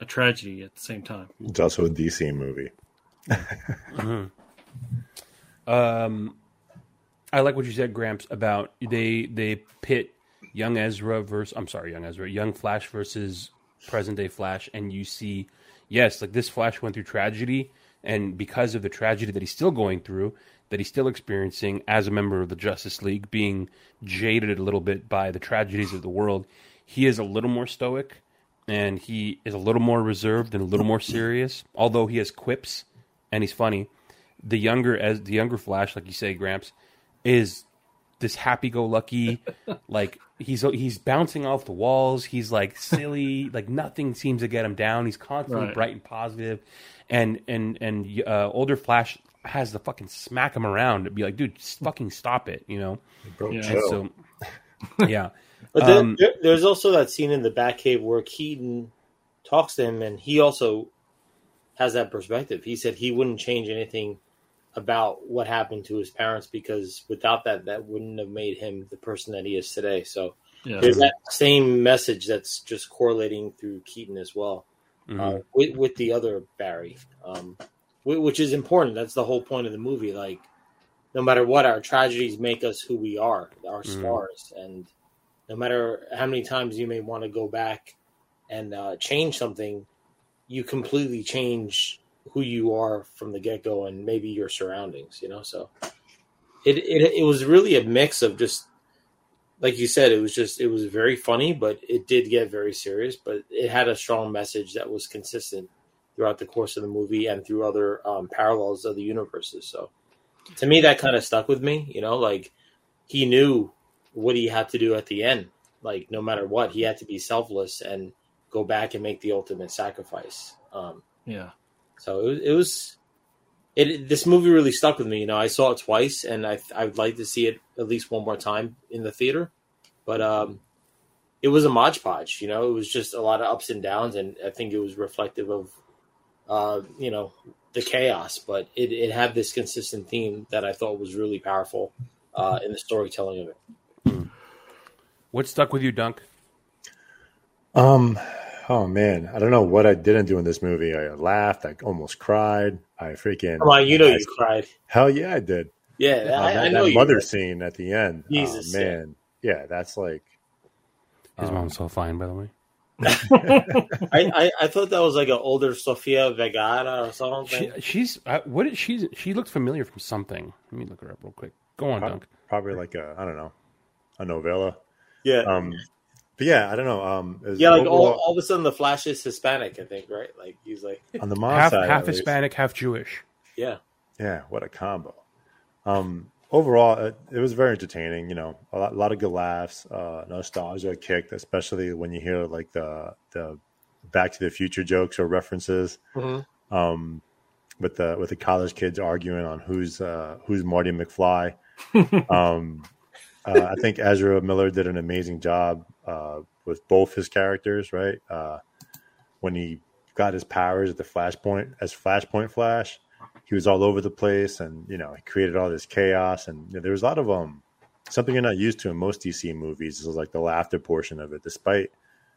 a tragedy at the same time. It's also a DC movie. mm-hmm. Um, I like what you said, Gramps, about they they pit young Ezra versus I'm sorry, young Ezra, young Flash versus present day Flash, and you see, yes, like this Flash went through tragedy, and because of the tragedy that he's still going through, that he's still experiencing as a member of the Justice League, being jaded a little bit by the tragedies of the world, he is a little more stoic and he is a little more reserved and a little more serious. Although he has quips and he's funny, the younger as the younger Flash, like you say, Gramps, is this happy-go-lucky, like he's he's bouncing off the walls. He's like silly, like nothing seems to get him down. He's constantly Right. bright and positive, and and and uh, older Flash has to fucking smack him around to be like, dude, fucking stop it, you know. Yeah. And so, yeah, But then Um, there, there's also that scene in the Batcave where Keaton talks to him, and he also has that perspective. He said he wouldn't change anything about what happened to his parents because without that, that wouldn't have made him the person that he is today. So Yeah. there's that same message that's just correlating through Keaton as well Mhm. uh, with, with the other Barry, um, which is important. That's the whole point of the movie. Like, no matter what, our tragedies make us who we are, our scars, and no matter how many times you may want to go back and uh, change something, you completely change who you are from the get go, and maybe your surroundings. You know, so it, it it was really a mix of just like you said, it was just it was very funny, but it did get very serious. But it had a strong message that was consistent throughout the course of the movie and through other um, parallels of the universes. So to me, that kind of stuck with me. You know, like he knew what he had to do at the end. Like no matter what, he had to be selfless and go back and make the ultimate sacrifice. Um, Yeah. So it was, it was it. This movie really stuck with me. You know, I saw it twice, and I I would like to see it at least one more time in the theater. But um, it was a modge podge. You know, it was just a lot of ups and downs, and I think it was reflective of uh, you know the chaos. But it it had this consistent theme that I thought was really powerful uh, in the storytelling of it. What stuck with you, Dunk? Um, oh man, I don't know what I didn't do in this movie. I laughed. I almost cried. I freaking. Come on, you know I- you cried. Hell yeah, I did. Yeah, Uh, I, that, I know that mother did. scene at the end. Jesus, oh, man, yeah, that's like. His um, mom's so fine, by the way. I, I I thought that was like an older Sofia Vergara or something. She, she's uh, what? Is, she's she looked familiar from something. Let me look her up real quick. Go on, prob- Dunk. Probably like a I don't know, a novella. yeah, Um, but yeah, I don't know. Um, was yeah. Like all, all of a sudden, the Flash is Hispanic. I think, right? Like he's like, on the mom Half side, half. Hispanic, half Jewish. yeah. Yeah, what a combo. Um, overall, it, it was very entertaining. You know, a lot, a lot of good laughs, uh, nostalgia kicked, especially when you hear like the the Back to the Future jokes or references. Mhm. Um, with the with the college kids arguing on who's uh, who's Marty McFly. um, uh, I think Ezra Miller did an amazing job uh, with both his characters. Right uh, when he got his powers at the Flashpoint as Flashpoint Flash, he was all over the place, and you know he created all this chaos. And you know, there was a lot of um something you're not used to in most DC movies is like the laughter portion of it, despite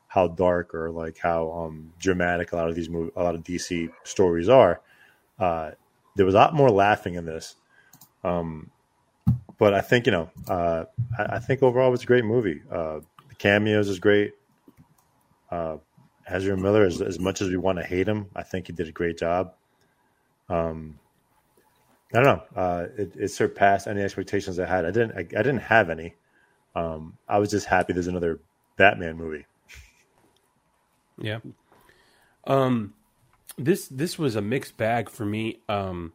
how dark or like how um dramatic a lot of these mov- a lot of DC stories are. Uh, there was a lot more laughing in this. Um, but I think you know, uh, I, I think overall it was a great movie. Uh, the cameos is great. Uh, Ezra Miller, as, as much as we want to hate him, I think he did a great job. Um, I don't know. Uh, it, it surpassed any expectations I had. I didn't. I, I didn't have any. Um, I was just happy there's another Batman movie. Yeah. Um, this this was a mixed bag for me. Um,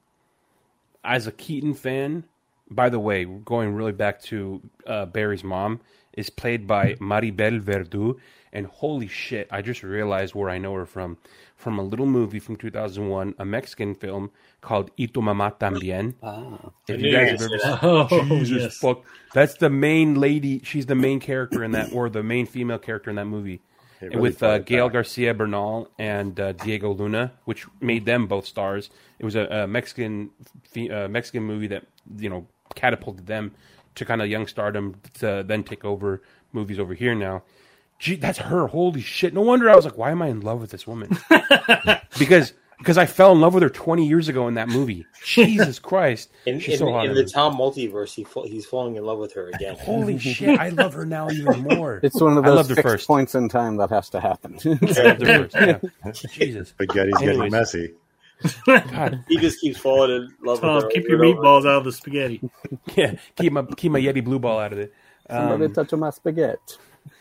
as a Keaton fan, by the way, going really back to uh, Barry's mom is played by Maribel Verdú, and holy shit, I just realized where I know her from. From a little movie from 2001, a Mexican film called Y tu mamá también. Ah. If you guys have ever seen, say that. Oh, Jesus yes. fuck, that's the main lady. She's the main character in that, or the main female character in that movie, really with brought uh, Gael back. Garcia Bernal and uh, Diego Luna, which made them both stars. It was a, a Mexican fe- uh, Mexican movie that you know catapulted them to kind of young stardom to then take over movies over here now. Gee, that's her. Holy shit! No wonder I was like, why am I in love with this woman? because because I fell in love with her 20 years ago in that movie. Jesus Christ, In, she's in, so hot. in in the it. Tom multiverse, he fa- he's falling in love with her again. Holy shit, I love her now even more. It's one of I those loved fixed first. points in time that has to happen. I loved her first. Yeah. Jesus. Spaghetti's getting Anyways. messy. God. He just keeps falling in love Tom, with her. keep your meatballs out of the spaghetti. Yeah, keep my keep my Yeti blue ball out of it. Somebody Um, touch my spaghetti.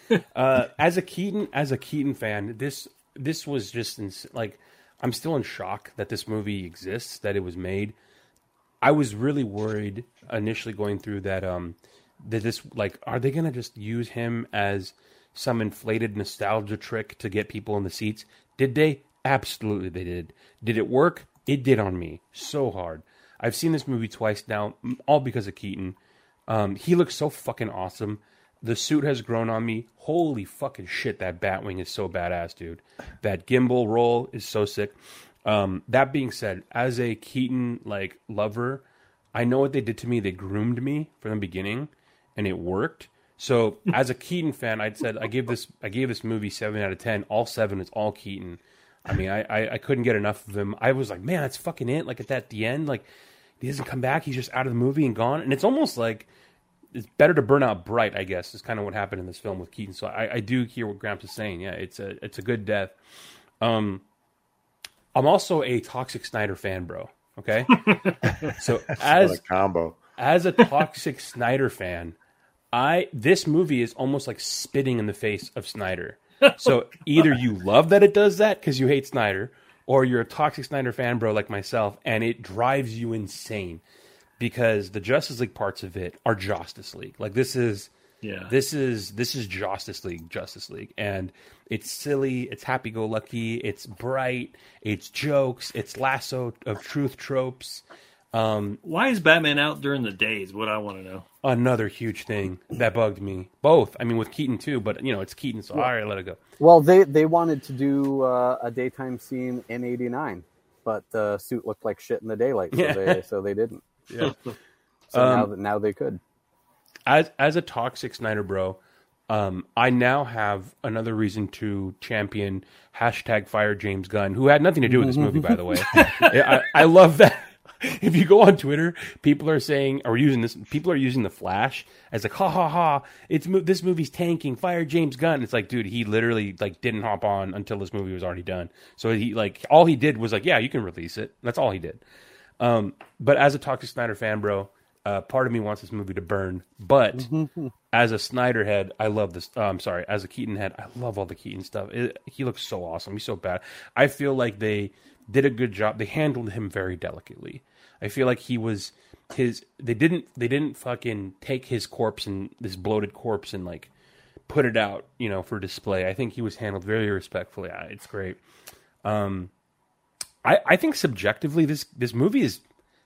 uh, as a Keaton, as a Keaton fan, this this was just ins- like I'm still in shock that this movie exists, that it was made. I was really worried initially going through that um that this like are they gonna just use him as some inflated nostalgia trick to get people in the seats? Did they? Absolutely they did. Did it work? It did on me so hard. I've seen this movie twice now, all because of Keaton. Um, he looks so fucking awesome. The suit has grown on me. Holy fucking shit, that Batwing is so badass, dude. That gimbal roll is so sick. Um, that being said, as a Keaton like lover, I know what they did to me. They groomed me from the beginning, and it worked. So as a Keaton fan, I'd said I give this I gave this movie seven out of ten. All seven is all Keaton. I mean, I, I, I couldn't get enough of him. I was like, man, that's fucking it. Like at that the end, like he doesn't come back. He's just out of the movie and gone. And it's almost like it's better to burn out bright. I guess is kind of what happened in this film with Keaton. So I, I do hear what Gramps is saying. Yeah, it's a it's a good death. Um, I'm also a Toxic Snyder fan, bro. Okay, so as a combo. as a Toxic Snyder fan, I this movie is almost like spitting in the face of Snyder. So either you love that it does that because you hate Snyder, or you're a toxic Snyder fan, bro, like myself, and it drives you insane because the Justice League parts of it are Justice League. Like this is Yeah. this is this is Justice League, Justice League, and it's silly, it's happy go lucky, it's bright, it's jokes, it's lasso of truth tropes. Um, Why is Batman out during the day? Is what I want to know. another huge thing that bugged me. Both, I mean, with Keaton too, but you know, it's Keaton, so all right, let it go. Well, they they wanted to do uh, a daytime scene in '89, but the suit looked like shit in the daylight, so Yeah. they so they didn't. Yeah. So now Um, that now they could. as as a toxic Snyder bro, um, I now have another reason to champion hashtag fire James Gunn, who had nothing to do with this movie, by the way. I, I love that. If you go on Twitter, people are saying or using this. People are using the Flash as like, ha ha ha! It's this movie's tanking. Fire James Gunn. It's like, dude, he literally like didn't hop on until this movie was already done. So he like all he did was like, yeah, you can release it. That's all he did. Um, but as a toxic Snyder fan, bro, uh, part of me wants this movie to burn. But as a Snyder head, I love this. Uh, I'm sorry, as a Keaton head, I love all the Keaton stuff. It, he looks so awesome. He's so bad. I feel like they did a good job. They handled him very delicately. I feel like he was his. They didn't. They didn't fucking take his corpse and this bloated corpse and like put it out, you know, for display. I think he was handled very respectfully. It's great. Um, I, I think subjectively this this movie is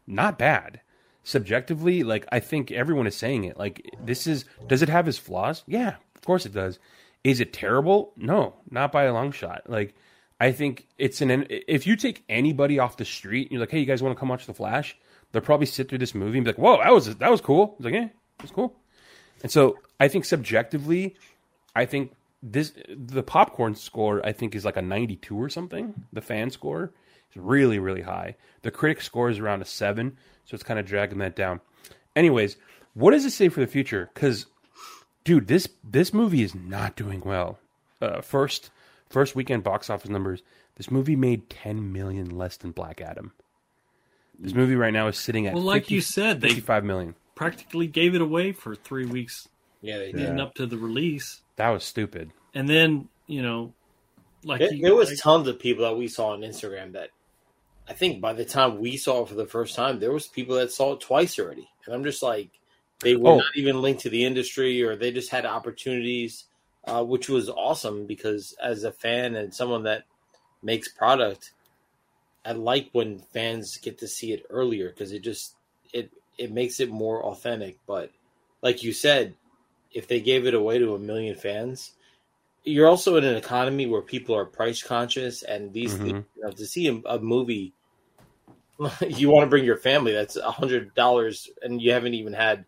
not bad. Subjectively, like I think everyone is saying it. Like this is does it have his flaws? Yeah, of course it does. Is it terrible? No, not by a long shot. Like I think it's an if you take anybody off the street, and you're like, hey, you guys want to come watch The Flash? They'll probably sit through this movie and be like, whoa, that was that was cool. It's like, yeah, it was cool. And so I think subjectively, I think this the popcorn score I think is like a 92 or something. The fan score is really really high. The critic score is around a 7, so it's kind of dragging that down. Anyways, what does it say for the future cuz dude, this this movie is not doing well. Uh, first first weekend box office numbers, this movie made 10 million less than Black Adam. This movie right now is sitting at Well, like 50 you said, they 55 million. practically gave it away for three weeks Yeah, they leading did. up to the release, That was stupid. and then you know, like There, you- there was like- tons of people that we saw on Instagram that I think by the time we saw it for the first time, there was people that saw it twice already, and I'm just like, they were Oh. not even linked to the industry, or they just had opportunities, uh, which was awesome because as a fan and someone that makes product, I like when fans get to see it earlier because it just it it makes it more authentic. But like you said, if they gave it away to a million fans, you're also in an economy where people are price conscious, and these Mhm. things, you know, to see a, a movie, you want to bring your family. That's a hundred dollars, and you haven't even had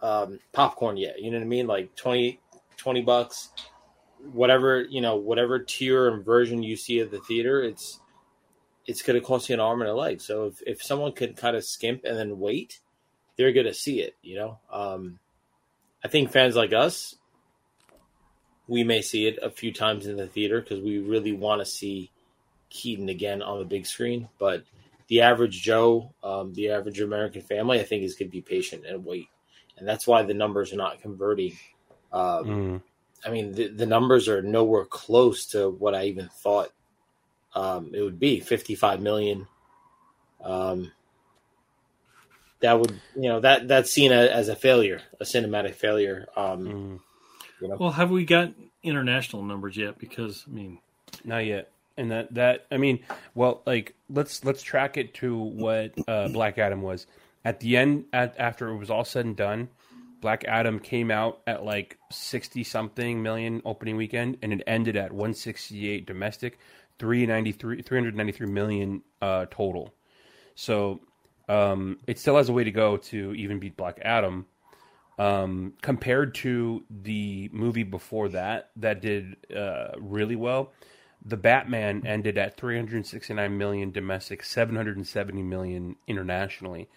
um, popcorn yet. You know what I mean? Like 20, 20 bucks, whatever you know, whatever tier and version you see at the theater, it's it's going to cost you an arm and a leg. So if if someone could kind of skimp and then wait, they're going to see it. You know, um, I think fans like us, we may see it a few times in the theater because we really want to see Keaton again on the big screen. But the average Joe, um, the average American family, I think is going to be patient and wait, and that's why the numbers are not converting. Um, Mm. I mean, the, the numbers are nowhere close to what I even thought um, it would be. Fifty-five million. Um, that would, you know, that that's seen a, as a failure, a cinematic failure. Um, Mm. you know, Well, have we got international numbers yet? Because I mean, Not yet. And that that I mean, well, like let's let's track it to what uh, Black Adam was at the end. At, after it was all said and done, Black Adam came out at like sixty something million opening weekend, and it ended at one sixty eight domestic, 393, 393 million uh, total. So um, it still has a way to go to even beat Black Adam. Um, compared to the movie before that, that did uh, really well. The Batman ended at 369 million domestic, 770 million internationally.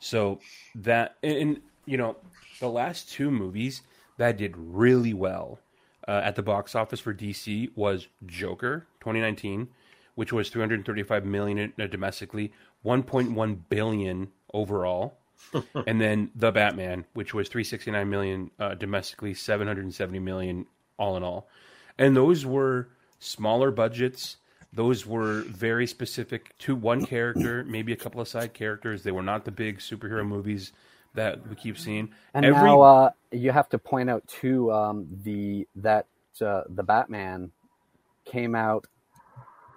So that, and you know, the last two movies that did really well uh, at the box office for DC was Joker 2019, which was 335 million uh, domestically, 1.1 billion overall. and then The Batman, which was 369 million uh, domestically, 770 million all in all. And those were smaller budgets. Those were very specific to one character, maybe a couple of side characters. They were not the big superhero movies that we keep seeing. And Every now uh, you have to point out too um, the that uh, the Batman came out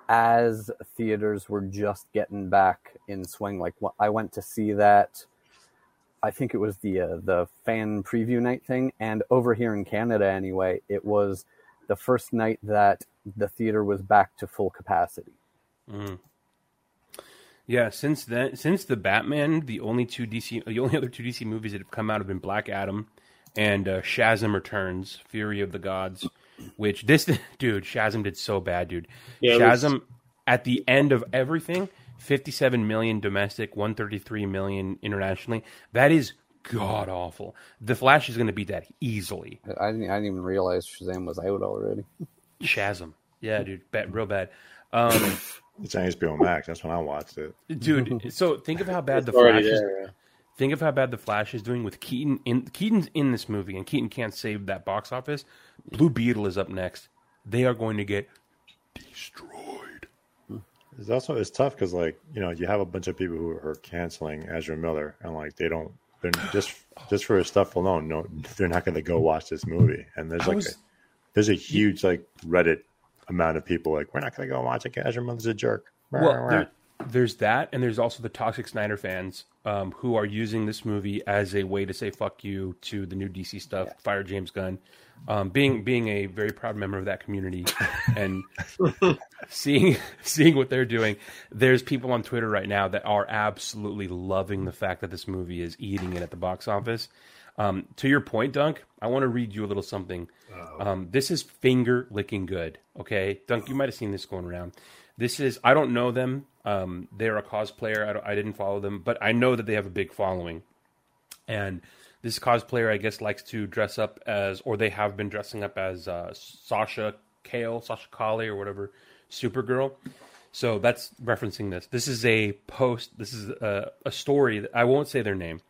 as theaters were just getting back in swing. Like I went to see that. I think it was the uh, the fan preview night thing, and over here in Canada, anyway, it was the first night that the theater was back to full capacity. Mm. Yeah, since then, since the Batman, the only two DC, the only other two DC movies that have come out have been Black Adam and uh, Shazam Returns: Fury of the Gods. Which this dude Shazam did so bad, dude. Yeah, it was- Shazam at the end of everything, fifty-seven million domestic, one thirty-three million internationally. That is god awful. The Flash is going to beat that easily. I didn't, I didn't even realize Shazam was out already. Shazam, yeah, dude, bad, real bad. Um, It's on HBO Max. That's when I watched it. dude. So think of how bad the Flash is. there, yeah. Think of how bad the Flash is doing with Keaton. In Keaton's in this movie, and Keaton can't save that box office. Blue Beetle is up next. They are going to get destroyed. It's also it's tough because like you know you have a bunch of people who are canceling Ezra Miller and like they don't they're just just for his stuff alone no they're not going to go watch this movie and there's like was- a, there's a huge like Reddit amount of people like we're not going to go watch it 'cause Ezra Miller's a jerk. Well, there, there's that, and there's also the toxic Snyder fans um, who are using this movie as a way to say "fuck you" to the new DC stuff. Fire James Gunn. Um, being being a very proud member of that community, and seeing seeing what they're doing, there's people on Twitter right now that are absolutely loving the fact that this movie is eating it at the box office. Um, to your point, Dunk, I want to read you a little something. Um, this is finger licking good. Okay, Dunk, you might have seen this going around. This is I don't know them. Um, they're a cosplayer. I, don't, I didn't follow them, but I know that they have a big following. And this cosplayer, I guess, likes to dress up as, or they have been dressing up as uh, Sasha Calle, Sasha Calle, or whatever, Supergirl. So that's referencing this. This is a post. This is a, a story. That, I won't say their name,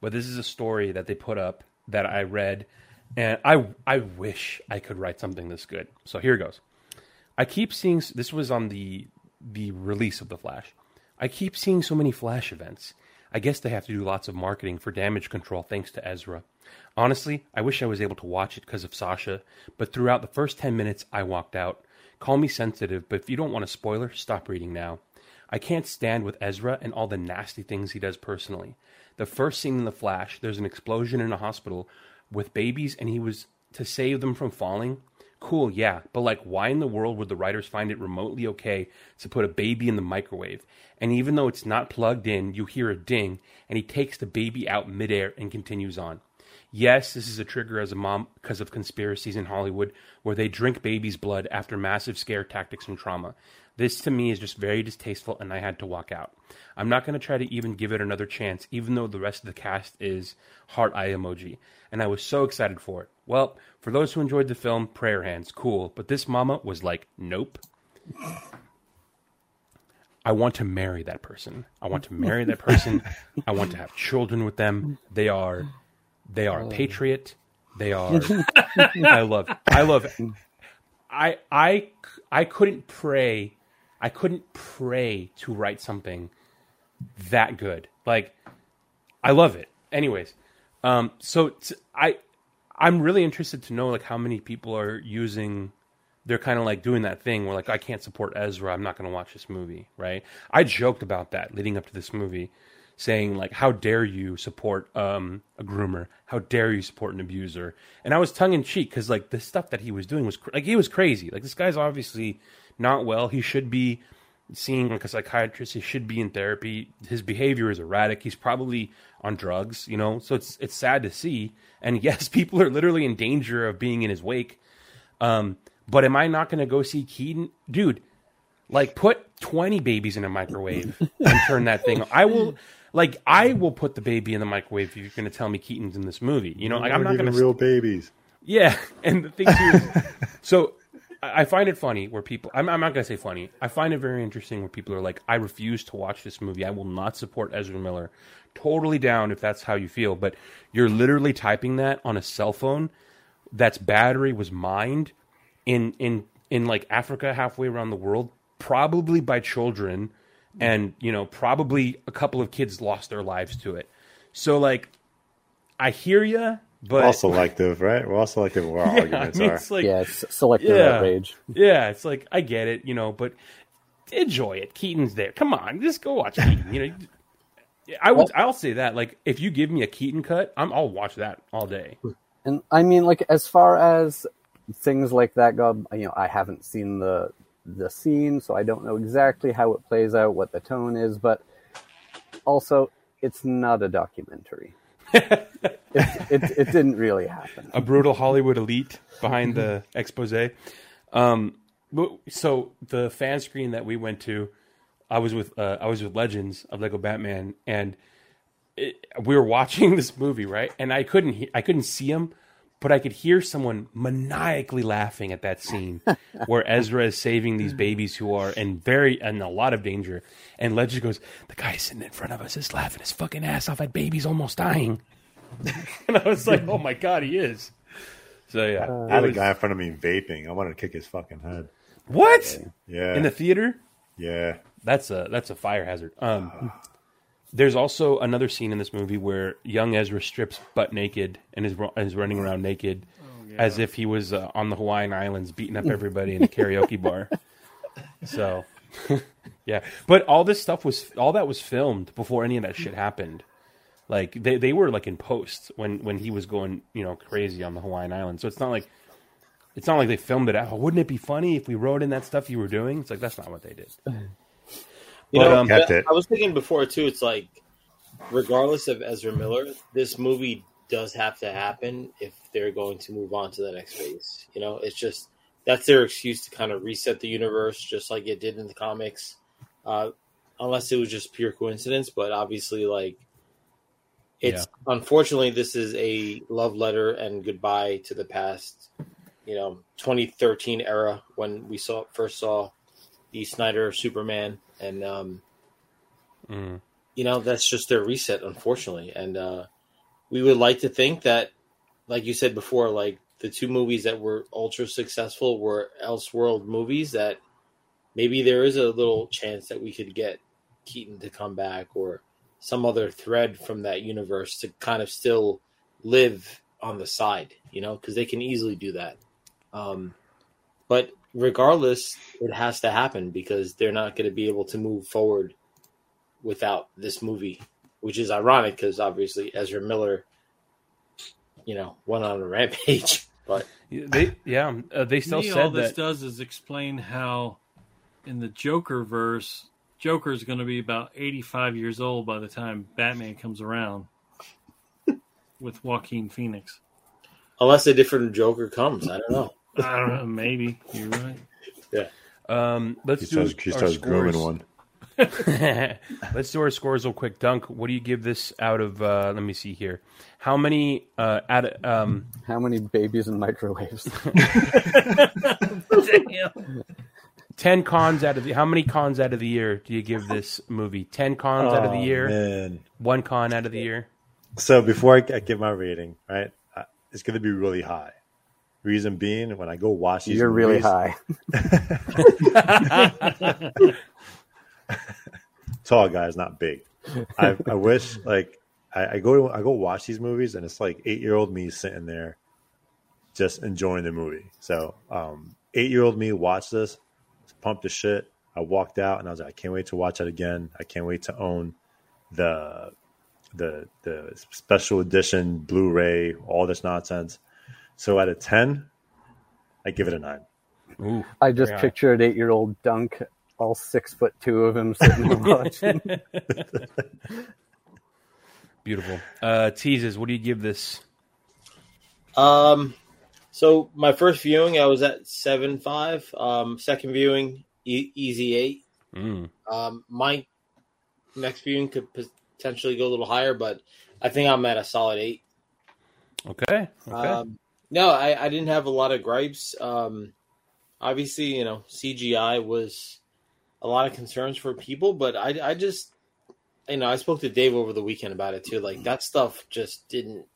but this is a story that they put up that I read, and I I wish I could write something this good. So here goes. I keep seeing this was on the the release of the Flash. I keep seeing so many Flash events. I guess they have to do lots of marketing for damage control thanks to Ezra. Honestly, I wish I was able to watch it because of Sasha, but throughout the first 10 minutes I walked out. Call me sensitive, but if you don't want a spoiler, stop reading now. I can't stand with Ezra and all the nasty things he does personally. The first scene in The Flash, there's an explosion in a hospital with babies and he was to save them from falling. Cool, yeah, but like, why in the world would the writers find it remotely okay to put a baby in the microwave? And even though it's not plugged in, you hear a ding, and he takes the baby out midair and continues on. Yes, this is a trigger as a mom because of conspiracies in Hollywood where they drink babies' blood after massive scare tactics and trauma. This to me is just very distasteful, and I had to walk out. I'm not going to try to even give it another chance, even though the rest of the cast is heart eye emoji. And I was so excited for it. Well, for those who enjoyed the film, prayer hands, cool. But this mama was like, nope. I want to marry that person. I want to marry that person. I want to have children with them. They are, they are a patriot. They are. I love. I love. I I I couldn't pray. I couldn't pray to write something that good. Like I love it. Anyways, um, so t- I I'm really interested to know like how many people are using. They're kind of like doing that thing where like I can't support Ezra. I'm not going to watch this movie. Right? I joked about that leading up to this movie, saying like, "How dare you support um, a groomer? How dare you support an abuser?" And I was tongue in cheek because like the stuff that he was doing was cr- like he was crazy. Like this guy's obviously not well. He should be seeing like a psychiatrist. He should be in therapy. His behavior is erratic. He's probably on drugs. You know, so it's it's sad to see. And yes, people are literally in danger of being in his wake. Um, but am I not going to go see Keaton, dude? Like, put twenty babies in a microwave and turn that thing. On. I will. Like, I will put the baby in the microwave if you're going to tell me Keaton's in this movie. You know, like I'm not even going to real babies. yeah, and the thing too is, so I find it funny where people. I'm, I'm not gonna say funny. I find it very interesting where people are like, "I refuse to watch this movie. I will not support Ezra Miller totally down if that's how you feel. But you're literally typing that on a cell phone that's battery was mined in in in like Africa, halfway around the world, probably by children, and you know probably a couple of kids lost their lives to it. So like, I hear you, but We're all selective, right? We're all selective where our Yeah, arguments I mean, are. it's like- yeah, it's selective yeah, outrage. Yeah, it's like I get it, you know, but enjoy it. Keaton's there. Come on, just go watch Keaton. You know, I would. I'll say that. Like, if you give me a Keaton cut, I'm. I'll watch that all day. And I mean, like as far as things like that go, you know, I haven't seen the the scene, so I don't know exactly how it plays out, what the tone is, but also it's not a documentary. it, it, it didn't really happen. a brutal Hollywood elite behind the expose. Um, so the fan screen that we went to, I was with uh, I was with Legends of Lego Batman, and it, we were watching this movie, right? And I couldn't he- I couldn't see him, but I could hear someone maniacally laughing at that scene where Ezra is saving these babies who are in very in a lot of danger, and Legends goes, "The guy sitting in front of us is laughing his fucking ass off at babies almost dying," and I was like, "Oh my god, he is." So yeah, I had it a guy in front of me vaping. I wanted to kick his fucking head. What? Yeah. In the theater? Yeah. That's a that's a fire hazard. Um, there's also another scene in this movie where young Ezra strips butt naked and is is running around naked, as if he was uh, on the Hawaiian Islands beating up everybody in a karaoke bar. So, yeah, but all this stuff was all that was filmed before any of that shit happened. Like they, they were like in post when when he was going you know crazy on the Hawaiian Islands. So it's not like it's not like they filmed it out. wouldn't it be funny if we wrote in that stuff you were doing? It's like that's not what they did. You But, know, um, Kept it. I was thinking before too. It's like, regardless of Ezra Miller, this movie does have to happen if they're going to move on to the next phase. You know, it's just that's their excuse to kind of reset the universe, just like it did in the comics. Uh, unless it was just pure coincidence, but obviously, like, it's unfortunately this is a love letter and goodbye to the past. You know, 2013 era when we saw first saw the Snyder Superman, and um, Mm. you know that's just their reset, unfortunately. And uh, we would like to think that, like you said before, like the two movies that were ultra successful were Elseworld movies. That maybe there is a little chance that we could get Keaton to come back or some other thread from that universe to kind of still live on the side, you know, because they can easily do that. Um, but regardless, it has to happen because they're not going to be able to move forward without this movie, which is ironic because obviously Ezra Miller, you know, went on a rampage. But They yeah, uh, they still Me, said all this does is explain how, in the Joker verse, Joker is going to be about 85 years old by the time Batman comes around with Joaquin Phoenix. unless a different Joker comes, I don't know. I don't know. Maybe you're right. Yeah. Um, let's He do starts, he our starts grooming scores. one. let's do our scores real quick. Dunk, what do you give this out of? Uh, let me see here. How many uh, out um, How many babies in microwaves? Damn. ten cons out of the? How many cons out of the year do you give this movie? Ten cons out of the Oh, year. man. One con out of the year. So before I, I give my rating, right, uh, it's going to be really high. Reason being, when I go watch these, You're really high. tall guys, not big. I, I wish like I, I go to I go watch these movies and it's like eight year old me sitting there just enjoying the movie. So um eight year old me watched this, pumped the shit. I walked out and I was like, I can't wait to watch it again. I can't wait to own the the the special edition Blu-ray, all this nonsense. So out of ten, I give it a nine. Ooh, I just Yeah. an eight year old Dunk, all six foot two of him sitting there watching. beautiful. Uh, teases. What do you give this? Um, so my first viewing, I was at seven five. Um, second viewing, e- easy eight. Mm. Um, my next viewing could potentially go a little higher, but I think I'm at a solid eight. Okay. Okay. Um, no, I, I didn't have a lot of gripes. Um, obviously, you know, CGI was a lot of concerns for people, but I, I just, you know, I spoke to Dave over the weekend about it too. Like that stuff just didn't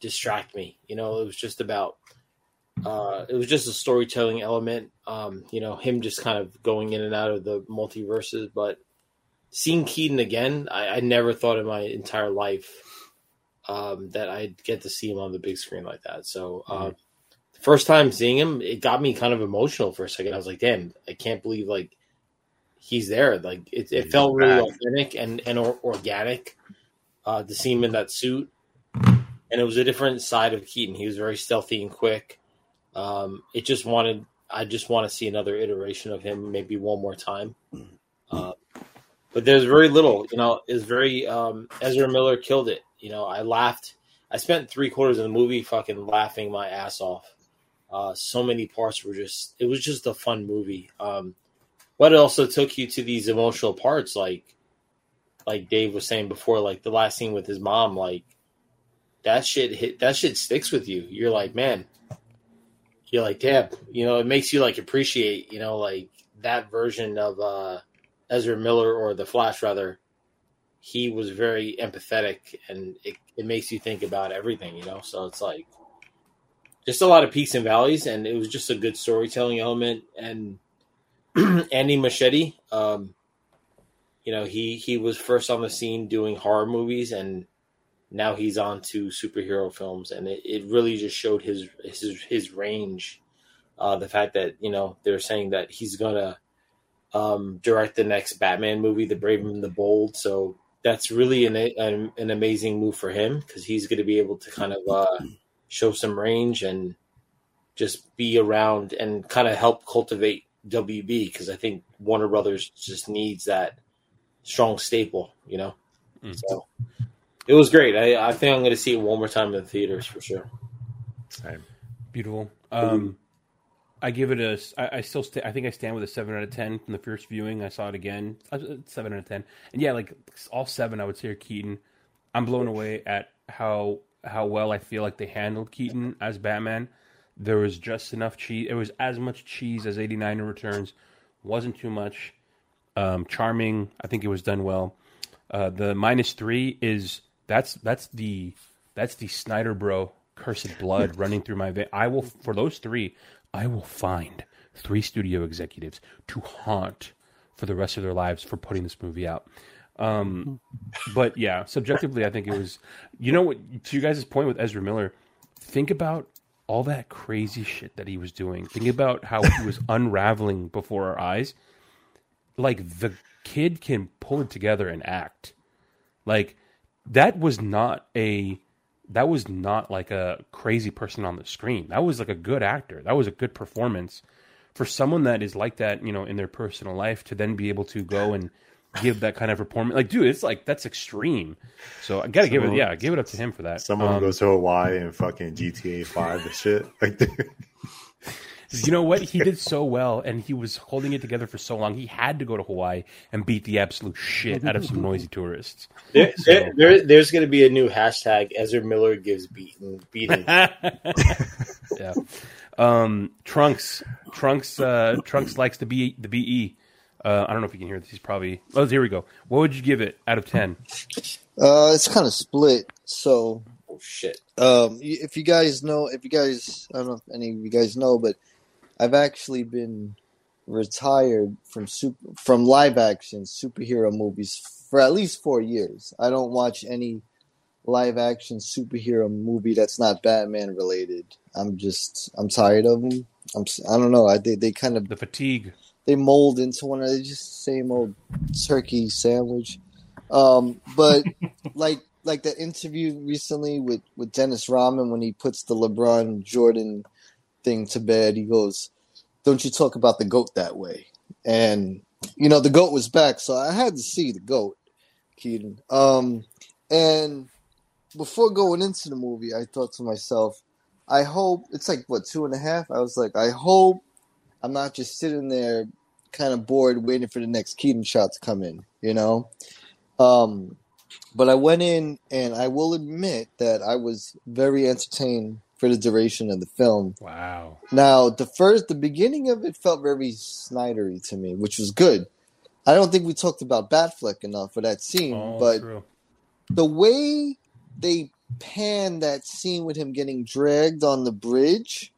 distract me. You know, it was just about uh it was just a storytelling element. Um, you know, him just kind of going in and out of the multiverses, but seeing Keaton again, I, I never thought in my entire life um that I'd get to see him on the big screen like that. So um the first time seeing him, it got me kind of emotional for a second. I was like, damn, I can't believe like he's there. Like it, it felt really authentic and and or, organic uh, to see him in that suit, and it was a different side of Keaton. He was very stealthy and quick. Um, it just wanted. I just want to see another iteration of him, maybe one more time. Uh, but there's very little, you know. Is very um, Ezra Miller killed it. You know, I laughed. I spent three quarters of the movie fucking laughing my ass off. Uh, so many parts were just. It was just a fun movie. Um, but it also took you to these emotional parts, like like Dave was saying before, like the last scene with his mom, like that shit hit that shit sticks with you. You're like, man, you're like, damn, you know, it makes you like appreciate, you know, like that version of uh Ezra Miller or the Flash rather. He was very empathetic and it, it makes you think about everything, you know. So it's like just a lot of peaks and valleys and it was just a good storytelling element and Andy Muschietti, um, you know, he he was first on the scene doing horror movies, and now he's on to superhero films, and it, it really just showed his his his range. Uh, the fact that you know they're saying that he's gonna um, direct the next Batman movie, The Brave and the Bold, so that's really an an, an amazing move for him because he's going to be able to kind of uh, show some range and just be around and kind of help cultivate WB because I think Warner Brothers just needs that strong staple, you know. Mm. So it was great. I, I think I'm going to see it one more time in the theaters for sure. Same. Beautiful. Um, I give it a. I, I still. Sta- I think I stand with a seven out of ten from the first viewing. I saw it again. Uh, Seven out of ten. And yeah, like all seven, I would say are Keaton. I'm blown away at how how well I feel like they handled Keaton as Batman. There was just enough cheese. It was as much cheese as 89 Returns. Wasn't too much. Um, charming. I think it was done well. Uh, the minus three is that's that's the that's the Snyder bro cursed blood running through my vein. I will for those three. I will find three studio executives to haunt for the rest of their lives for putting this movie out. Um, but yeah, subjectively, I think it was. You know what? To you guys' point with Ezra Miller, think about all that crazy shit that he was doing. Think about how he was unraveling before our eyes. Like the kid can pull it together and act. Like that was not a that was not like a crazy person on the screen. That was like a good actor. That was a good performance for someone that is like that, you know, in their personal life to then be able to go and give that kind of performance. Like, dude, it's like that's extreme. So I gotta give it, yeah, give it up to him for that. Someone Um, goes to Hawaii and fucking GTA Five and shit. Like, You know what? He did so well, and he was holding it together for so long. He had to go to Hawaii and beat the absolute shit out of some noisy tourists. There, So- there, there- there's going to be a new hashtag: Ezra Miller gives beaten beating. yeah. Um, Trunks, Trunks, uh, Trunks likes the B the BE. Uh, I don't know if you can hear this. He's probably. Oh, here we go. What would you give it out of ten? Uh, it's kind of split. So, oh shit. Um, if you guys know, if you guys, I don't know if any of you guys know, but I've actually been retired from super from live action superhero movies for at least four years. I don't watch any live action superhero movie that's not Batman related. I'm just I'm tired of them. I'm I don't know. I they they kind of the fatigue. They mold into one of the just same old turkey sandwich. Um, but like like that interview recently with with Dennis Rodman when he puts the LeBron Jordan thing to bed, he goes, "Don't you talk about the goat that way?" And you know the goat was back, so I had to see the goat, Keaton. Um, and before going into the movie, I thought to myself, I hope it's like what two and a half. I was like, I hope I'm not just sitting there kind of bored waiting for the next Keaton shot to come in, you know? Um, but I went in and I will admit that I was very entertained for the duration of the film. Wow. Now, the first, the beginning of it felt very Snydery to me, which was good. I don't think we talked about Batfleck enough for that scene, Oh, but true. the way they pan that scene with him getting dragged on the bridge,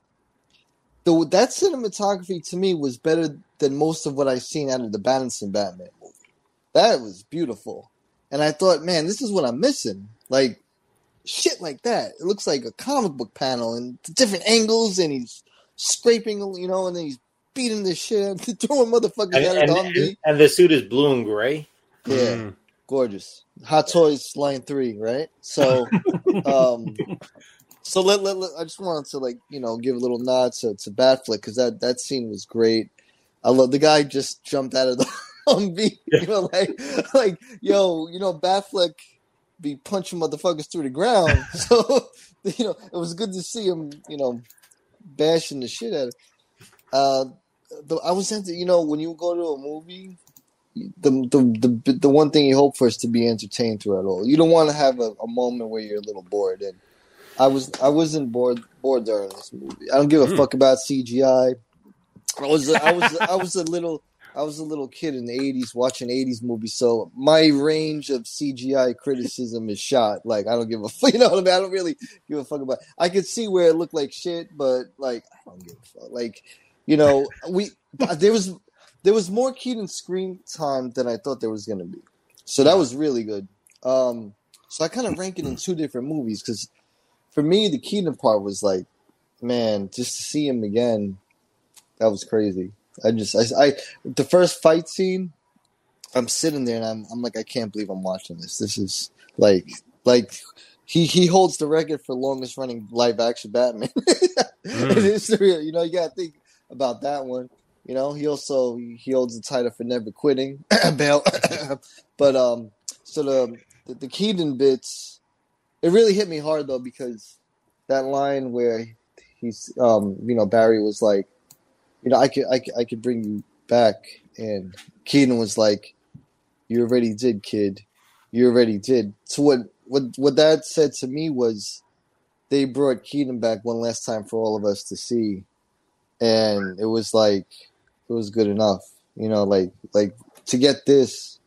the that cinematography to me was better than most of what I've seen out of the Battinson Batman movie. That was beautiful, and I thought, man, this is what I'm missing. Like shit like that. It looks like a comic book panel and different angles, and he's scraping, you know, and then he's beating the shit, throwing motherfuckers And, at and, a and, Humvee. and the suit is blue and gray. Yeah, Mm. gorgeous. Hot Toys line three, right? So, um, so let, let, let- I just wanted to like you know give a little nod to to Batfleck because that that scene was great. I love the guy just jumped out of the Humvee, you know, like like yo, you know, Batfleck be punching motherfuckers through the ground. So you know, it was good to see him, you know, bashing the shit out of. Uh, the, I was into, you know, when you go to a movie, the, the the the one thing you hope for is to be entertained throughout all. You don't want to have a, a moment where you're a little bored. And I was I wasn't bored bored during this movie. I don't give a Hmm. fuck about CGI. I was I was I was a little I was a little kid in the '80s watching '80s movies, so my range of CGI criticism is shot. Like I don't give a fuck. You know what I mean? I don't really give a fuck about. I could see where it looked like shit, but like I don't give a fuck. Like you know, we there was there was more Keaton screen time than I thought there was to be. So that was really good. Um, so I kind of rank it in two different movies because for me, the Keaton part was like, man, just to see him again, that was crazy. I just, I, I the first fight scene, I'm sitting there and I'm, I'm like, I can't believe I'm watching this. This is like, like he he holds the record for longest running live action Batman in history. You know, you got to think about that one. You know, he also he holds the title for never quitting. Bale. but um, so the, the the Keaton bits, it really hit me hard though because that line where he's um, you know, Barry was like, you know, I could I could, I could bring you back, and Keaton was like, you already did, kid. You already did. So what what what that said to me was, they brought Keaton back one last time for all of us to see, and it was like it was good enough. You know, like like to get this,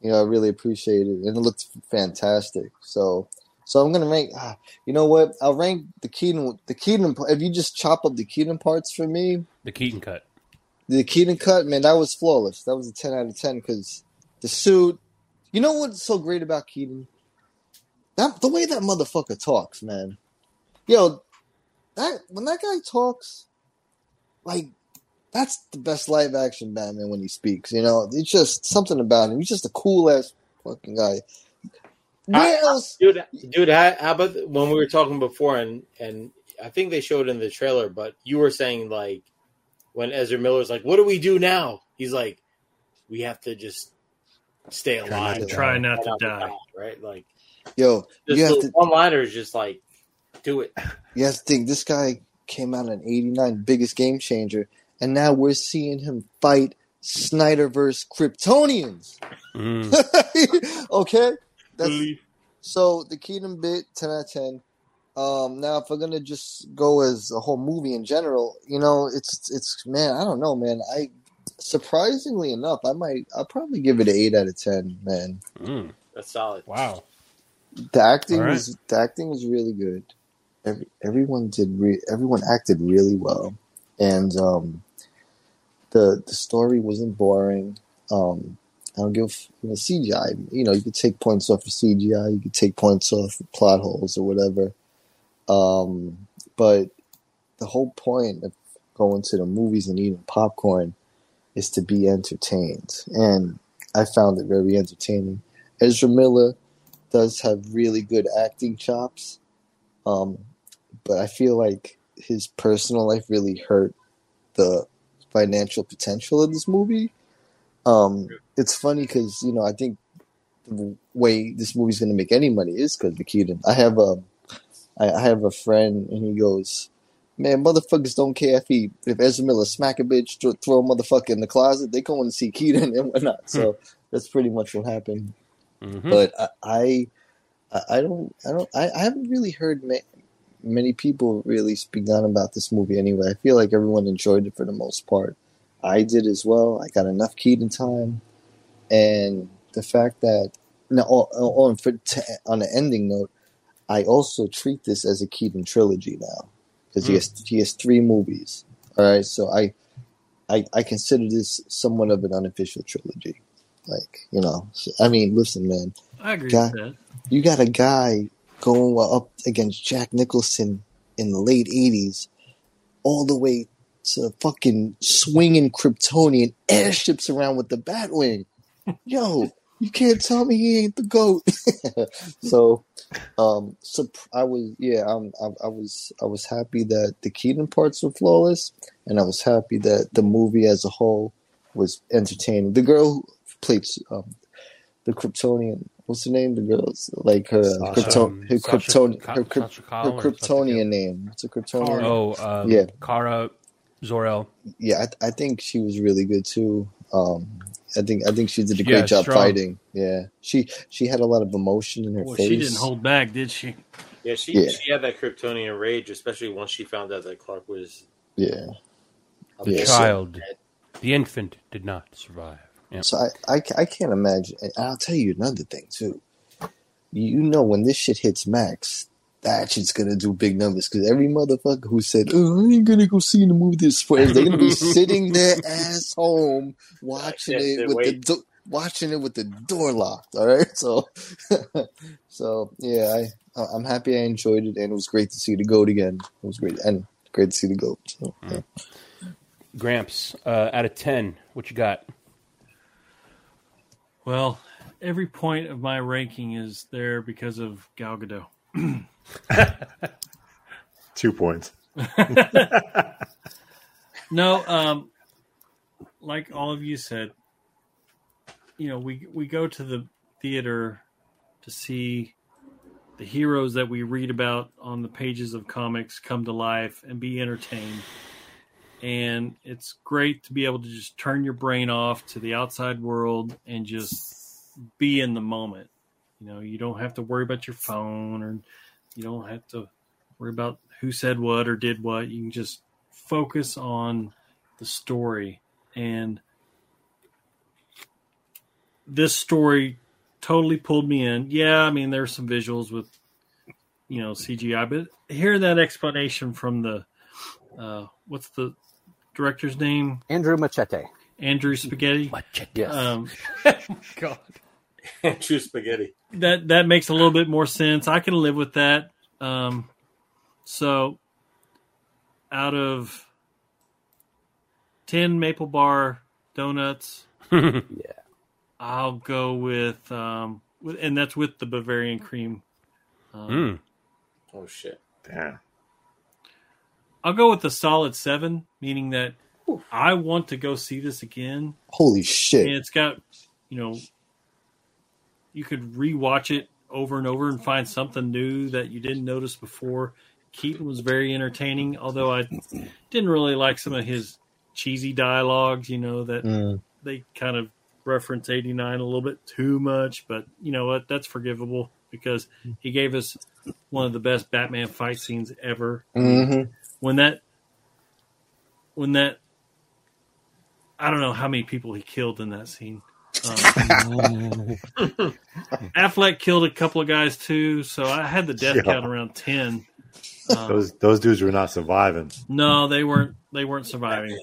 you know, I really appreciate it, and it looked fantastic. So, so I'm gonna rank. ah, You know what? I'll rank the Keaton. The Keaton. If you just chop up the Keaton parts for me, The Keaton cut. the Keaton cut, man, that was flawless. That was a ten out of ten because the suit. You know what's so great about Keaton? That the way that motherfucker talks, man. Yo, that when that guy talks, like that's the best live action Batman when he speaks. You know, it's just something about him. He's just a cool ass fucking guy. Where else? dude? Dude, how, how about when we were talking before, and and I think they showed in the trailer, but you were saying like when Ezra Miller's like, "What do we do now?" He's like, "We have to just stay not alive, to Try not and to die. right? Like Yo, you have to. one liner is just like, do it. You have to think this guy came out in '89, biggest game changer, and now we're seeing him fight Snyderverse Kryptonians. Mm. okay, that's so the Keaton bit ten out of ten. Um, now, if we're gonna just go as a whole movie in general, you know, it's it's man, I don't know, man. I surprisingly enough, I might I'll probably give it an eight out of ten, man. Mm. That's solid. Wow. The acting All right. was the acting was really good. Every, everyone did re- everyone acted really well, and um, the the story wasn't boring. Um, I don't give you know, CGI. You know, you could take points off of CGI. You could take points off of plot holes or whatever. Um, but the whole point of going to the movies and eating popcorn is to be entertained, and I found it very entertaining. Ezra Miller does have really good acting chops, um, but I feel like his personal life really hurt the financial potential of this movie. Um, it's funny because you know I think the way this movie's going to make any money is because of Keaton. I have a, I I have a friend and he goes, "Man, motherfuckers don't care if he if Ezra Miller smack a bitch, throw, throw a motherfucker in the closet. They going to see Keaton and whatnot." So that's pretty much what happened. Mhm. But I, I, I don't, I don't, I, I haven't really heard ma- many people really speak down about this movie. Anyway, I feel like everyone enjoyed it for the most part. I did as well. I got enough Keaton time. And the fact that now on, on for on the ending note, I also treat this as a Keaton trilogy now because he Mm. has he has three movies. All right, so I, I I consider this somewhat of an unofficial trilogy. Like you know, I mean, listen, man, I agree Guy- with that. you got a guy going up against Jack Nicholson in the late '80s, all the way to fucking swinging Kryptonian airships around with the Batwing. Yo, you can't tell me he ain't the goat. so, um, so I was, yeah, um, I, I was, I was happy that the Keaton parts were flawless, and I was happy that the movie as a whole was entertaining. The girl who played um, the Kryptonian. What's her name? The girl's like her Sasha. Krypton, her Krypton, her, her Kyle or Sasha Kryptonian name. What's a Kryptonian? Oh, um, Yeah. Kara Zor-El. Yeah, I, I think she was really good too. Um, I think I think she did a Yeah, great job strong. fighting. Yeah, she she had a lot of emotion in her face. Well, face. she didn't hold back, did she? Yeah, she Yeah. she had that Kryptonian rage, especially once she found out that Clark was Yeah, a The Yeah, bit so- child, dead. the infant, did not survive. Yeah. so I, I I can't imagine. And I'll tell you another thing too. You know when this shit hits max, that shit's gonna do big numbers because every motherfucker who said, "Oh, I ain't gonna go see the movie this spring," they're gonna be sitting their ass home watching Yes, it with wait. the do- watching it with the door locked. All right, so so yeah, I I'm happy I enjoyed it and it was great to see the goat again. It was great and great to see the goat. So, yeah. Gramps, uh, out of 10, what you got? Well, every point of my ranking is there because of Gal Gadot. Two points. No, um, like all of you said, you know, we we go to the theater to see the heroes that we read about on the pages of comics come to life and be entertained. And it's great to be able to just turn your brain off to the outside world and just be in the moment. You know, you don't have to worry about your phone or you don't have to worry about who said what or did what. You can just focus on the story and this story totally pulled me in yeah i mean there's some visuals with you know cgi but hear that explanation from the uh what's the director's name Andrew Muschietti. andrew spaghetti Muschietti. Yes. um God. True spaghetti. that that makes a little bit more sense. I can live with that. Um, so, out of ten maple bar donuts, yeah. I'll go with, um, with and that's with the Bavarian cream. Um, Mm. Oh shit. Damn. I'll go with the solid seven, meaning that I want to go see this again. Holy shit! And it's got, you know, you could rewatch it over and over and find something new that you didn't notice before. Keaton was very entertaining, although I didn't really like some of his cheesy dialogues, you know, that Mm. they kind of reference 89 a little bit too much, but you know what? That's forgivable because he gave us one of the best Batman fight scenes ever Mhm. when that when that I don't know how many people he killed in that scene. Um, Affleck killed a couple of guys too, so I had the death Yeah. count around ten. Um, Those those dudes were not surviving. no, they weren't. They weren't surviving.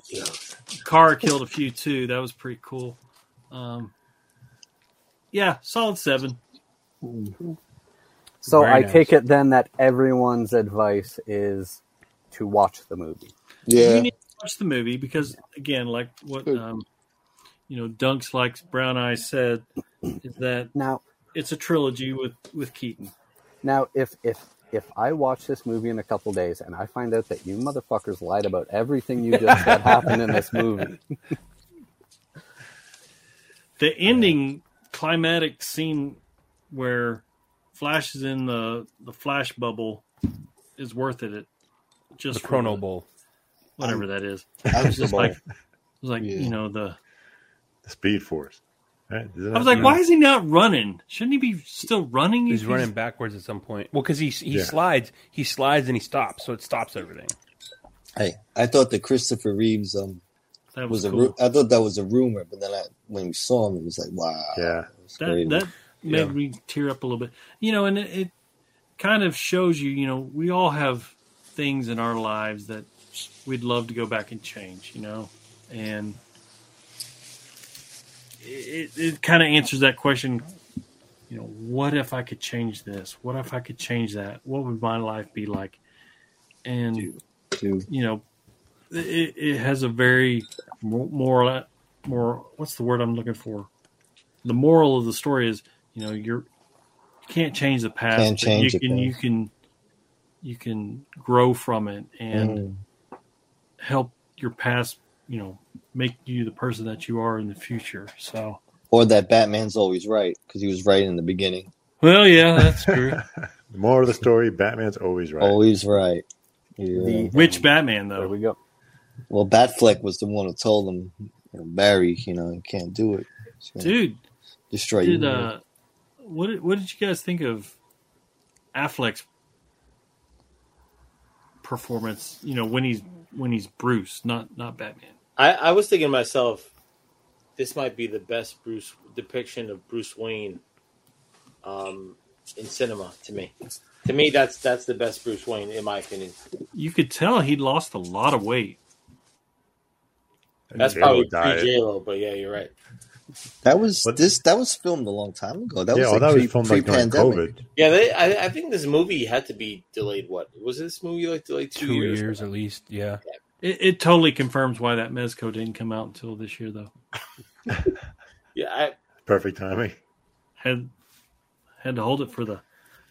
Kara killed a few too. That was pretty cool. Um, yeah, solid seven. So Very I nice. take it then that everyone's advice is to watch the movie. Yeah, You need to watch the movie because, again, like what um, you know, Dunks likes Brown Eyes said, is that Now, it's a trilogy with with Keaton. now if if if I watch this movie in a couple days and I find out that you motherfuckers lied about everything you just said happened in this movie, The ending climatic scene where Flash is in the the Flash bubble is worth it. It just The for Chronobowl. whatever that is. I was just like was like Yeah. you know the. The Speed Force. Right? I was like, why is he not running? Shouldn't he be still running? He's if running backwards at some point. Well, because he he Yeah. slides, he slides and he stops, so it stops everything. Hey, I thought that Christopher Reeves um That was was, a ru- I thought that was a rumor, but then I, when we saw him, it was like, wow. Yeah. That that made Yeah. me tear up a little bit. You know, and it, it kind of shows you, you know, we all have things in our lives that we'd love to go back and change, you know, and it, it kind of answers that question. You know, what if I could change this? What if I could change that? What would my life be like? And Dude. you know, it, it has a very mo- moral, more. What's the word I'm looking for? The moral of the story is, you know, you're you can't change the past. Can't change you can, you can, you can grow from it and Mm. help your past. You know, make you the person that you are in the future. So, Or that Batman's always right because he was right in the beginning. well, yeah, that's true. The moral of the story: Batman's always right. Always right. Yeah. The- Which Batman There though? we go. well, Batfleck was the one who told him, you know, Barry, you know, you can't do it. Dude, destroy did you. uh, what did, what did you guys think of Affleck's performance? You know, when he's when he's Bruce, not not Batman. I, I was thinking to myself, this might be the best Bruce depiction of Bruce Wayne um, in cinema. To me, to me, that's that's the best Bruce Wayne in my opinion. You could tell he'd lost a lot of weight. And That's J-Lo probably pre. J Lo, but yeah, you're right. that was What- this. That was filmed a long time ago. That yeah, was like that pre, was filmed like during pre-pandemic. COVID. Yeah, they, I, I think this movie had to be delayed. What was this movie like? Delayed two, Two years. years, at least. Yeah. It, it totally confirms why that Mezco didn't come out until this year, though. Yeah, I, Perfect timing. Had had to hold it for the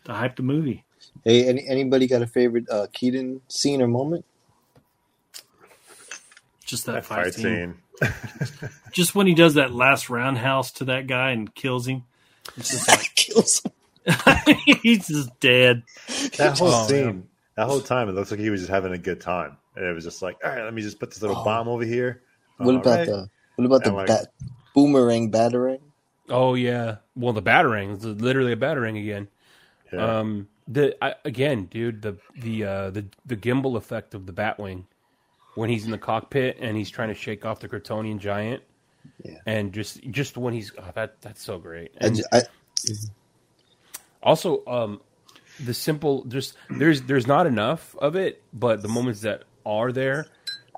to hype the movie. Hey, any, anybody got a favorite uh, Keaton scene or moment? Just that, That fight, fight scene. scene. Just when he does that last roundhouse to that guy and kills him, it's just like Kills him. he's just dead. That whole Oh, scene, that whole time, it looks like he was just having a good time, and it was just like, all right, let me just put this little Oh. bomb over here. What All about right. the what about the like- bat, boomerang batarang? Oh yeah. Well, the batarang. is literally a batarang again. Yeah. Um, the I, again, dude, the the uh, the the gimbal effect of the Batwing when he's in the cockpit and he's trying to shake off the Kryptonian giant. Yeah. And just just when he's oh, that that's so great. And ju- I, also, um, the simple just there's there's not enough of it, but the moments that are there,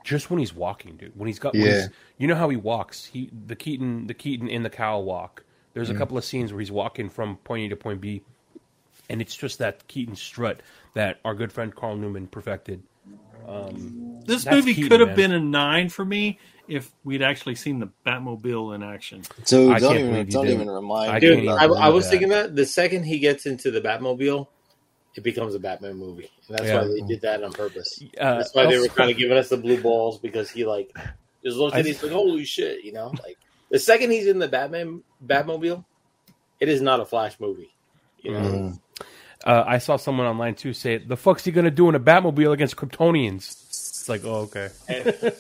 just when he's walking, dude, when he's got, when Yeah. he's, you know how he walks, he the Keaton the Keaton in the cowl walk. There's a couple of scenes where he's walking from point A to point B, and it's just that Keaton strut that our good friend Carl Newman perfected. Um, This movie Keaton, could have man. been a nine for me if we'd actually seen the Batmobile in action. so I don't can't even don't didn't. even remind I dude, can't I. I was that. thinking that the second he gets into the Batmobile, it becomes a Batman movie, and that's Yeah. why they did that on purpose. Uh, That's why they were kind of giving us the blue balls because he like just looked at he's like, holy shit, you know, like the second he's in the Batman Batmobile, it is not a Flash movie. You know, Mm. Uh, I saw someone online too say, "The fuck's he gonna do in a Batmobile against Kryptonians?" It's like, oh okay,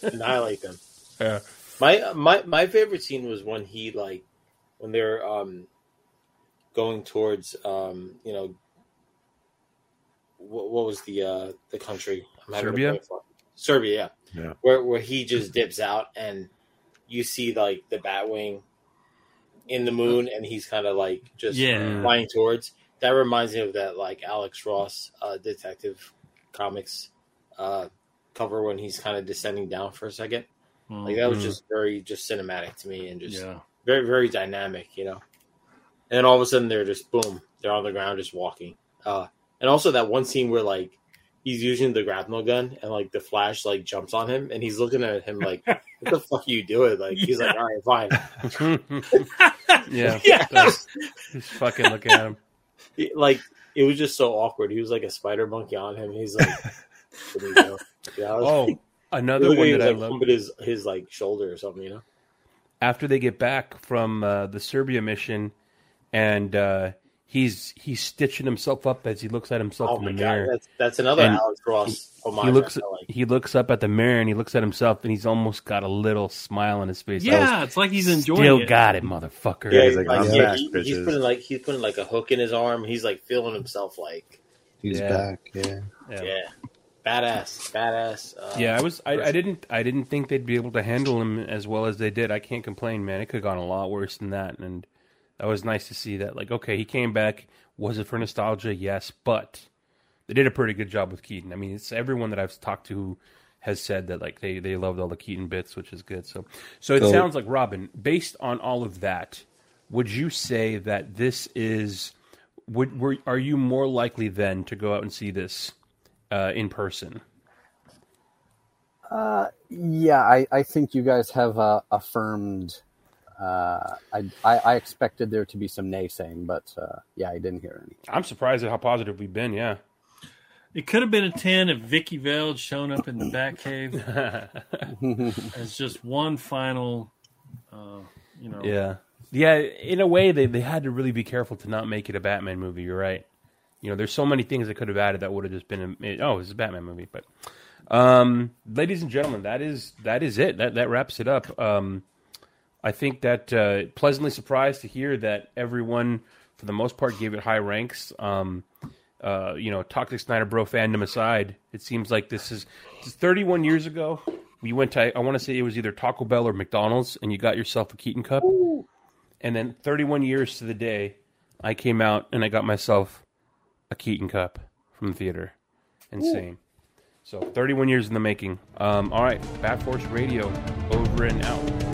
annihilate them. yeah, My my my favorite scene was when he like when they're um going towards um you know what, what was the uh the country Serbia? Serbia yeah Yeah. where where he just dips out and you see like the Batwing in the moon and he's kind of like just Yeah. flying towards that reminds me of that like Alex Ross uh detective comics uh cover when he's kind of descending down for a second like that was Mhm. just very just cinematic to me and just yeah. very very dynamic, you know. And then all of a sudden they're just boom, they're on the ground just walking. Uh, and also that one scene where like he's using the grapnel gun and like the flash like jumps on him and he's looking at him like, "What the fuck are you doing?" Like he's like, "All right, fine." yeah, Yeah. Just, just fucking looking at him. Like it was just so awkward. He was like a spider monkey on him. He's like, "What do you know?" Yeah, was- Oh, it another one he that was, I like love. his his like shoulder or something, you know. After they get back from uh, the Serbia mission, and uh, he's he's stitching himself up as he looks at himself Oh in my the god, mirror. that's that's another And Alex Ross homage. He looks like. he looks up at the mirror and he looks at himself and he's almost got a little smile on his face. Yeah, it's like he's was, enjoying still it. got it, motherfucker. Yeah, Yeah, he's like, like, "I'm yeah, back, he- he's putting like he's putting like a hook in his arm. He's like feeling himself like He's Yeah. back. Yeah. Yeah. yeah, badass, badass. Uh, Yeah, I was. I, I didn't. I didn't think they'd be able to handle him as well as they did. I can't complain, man. It could have gone a lot worse than that, and that was nice to see that. Like, okay, he came back. Was it for nostalgia? Yes, but they did a pretty good job with Keaton. I mean, it's everyone that I've talked to who has said that like they they loved all the Keaton bits, which is good. So, so it So- sounds like Robin. Based on all of that, would you say that this is? Would were, are you more likely then to go out and see this uh, in person? Uh, yeah, I, I think you guys have uh, affirmed. Uh, I, I I expected there to be some naysaying, but uh, yeah, I didn't hear any. I'm surprised at how positive we've been. Yeah. It could have been a ten if Vicki Vale had shown up in the Batcave as just one final, uh, you know. Yeah. Yeah, in a way they, they had to really be careful to not make it a Batman movie, you're right. You know, there's so many things they could have added that would have just been a, oh, it's a Batman movie, but um ladies and gentlemen, that is that is it. That that wraps it up. Um I think that uh pleasantly surprised to hear that everyone for the most part gave it high ranks. Um uh, you know, Toxic Snyder Bro fandom aside, it seems like this is 31 years ago. We went to, I want to say it was either Taco Bell or McDonald's, and you got yourself a Keaton Cup. And then 31 years to the day, I came out and I got myself a Keaton Cup from the theater. Insane. So 31 years in the making. Um, all right, Bat Force Radio, over and out.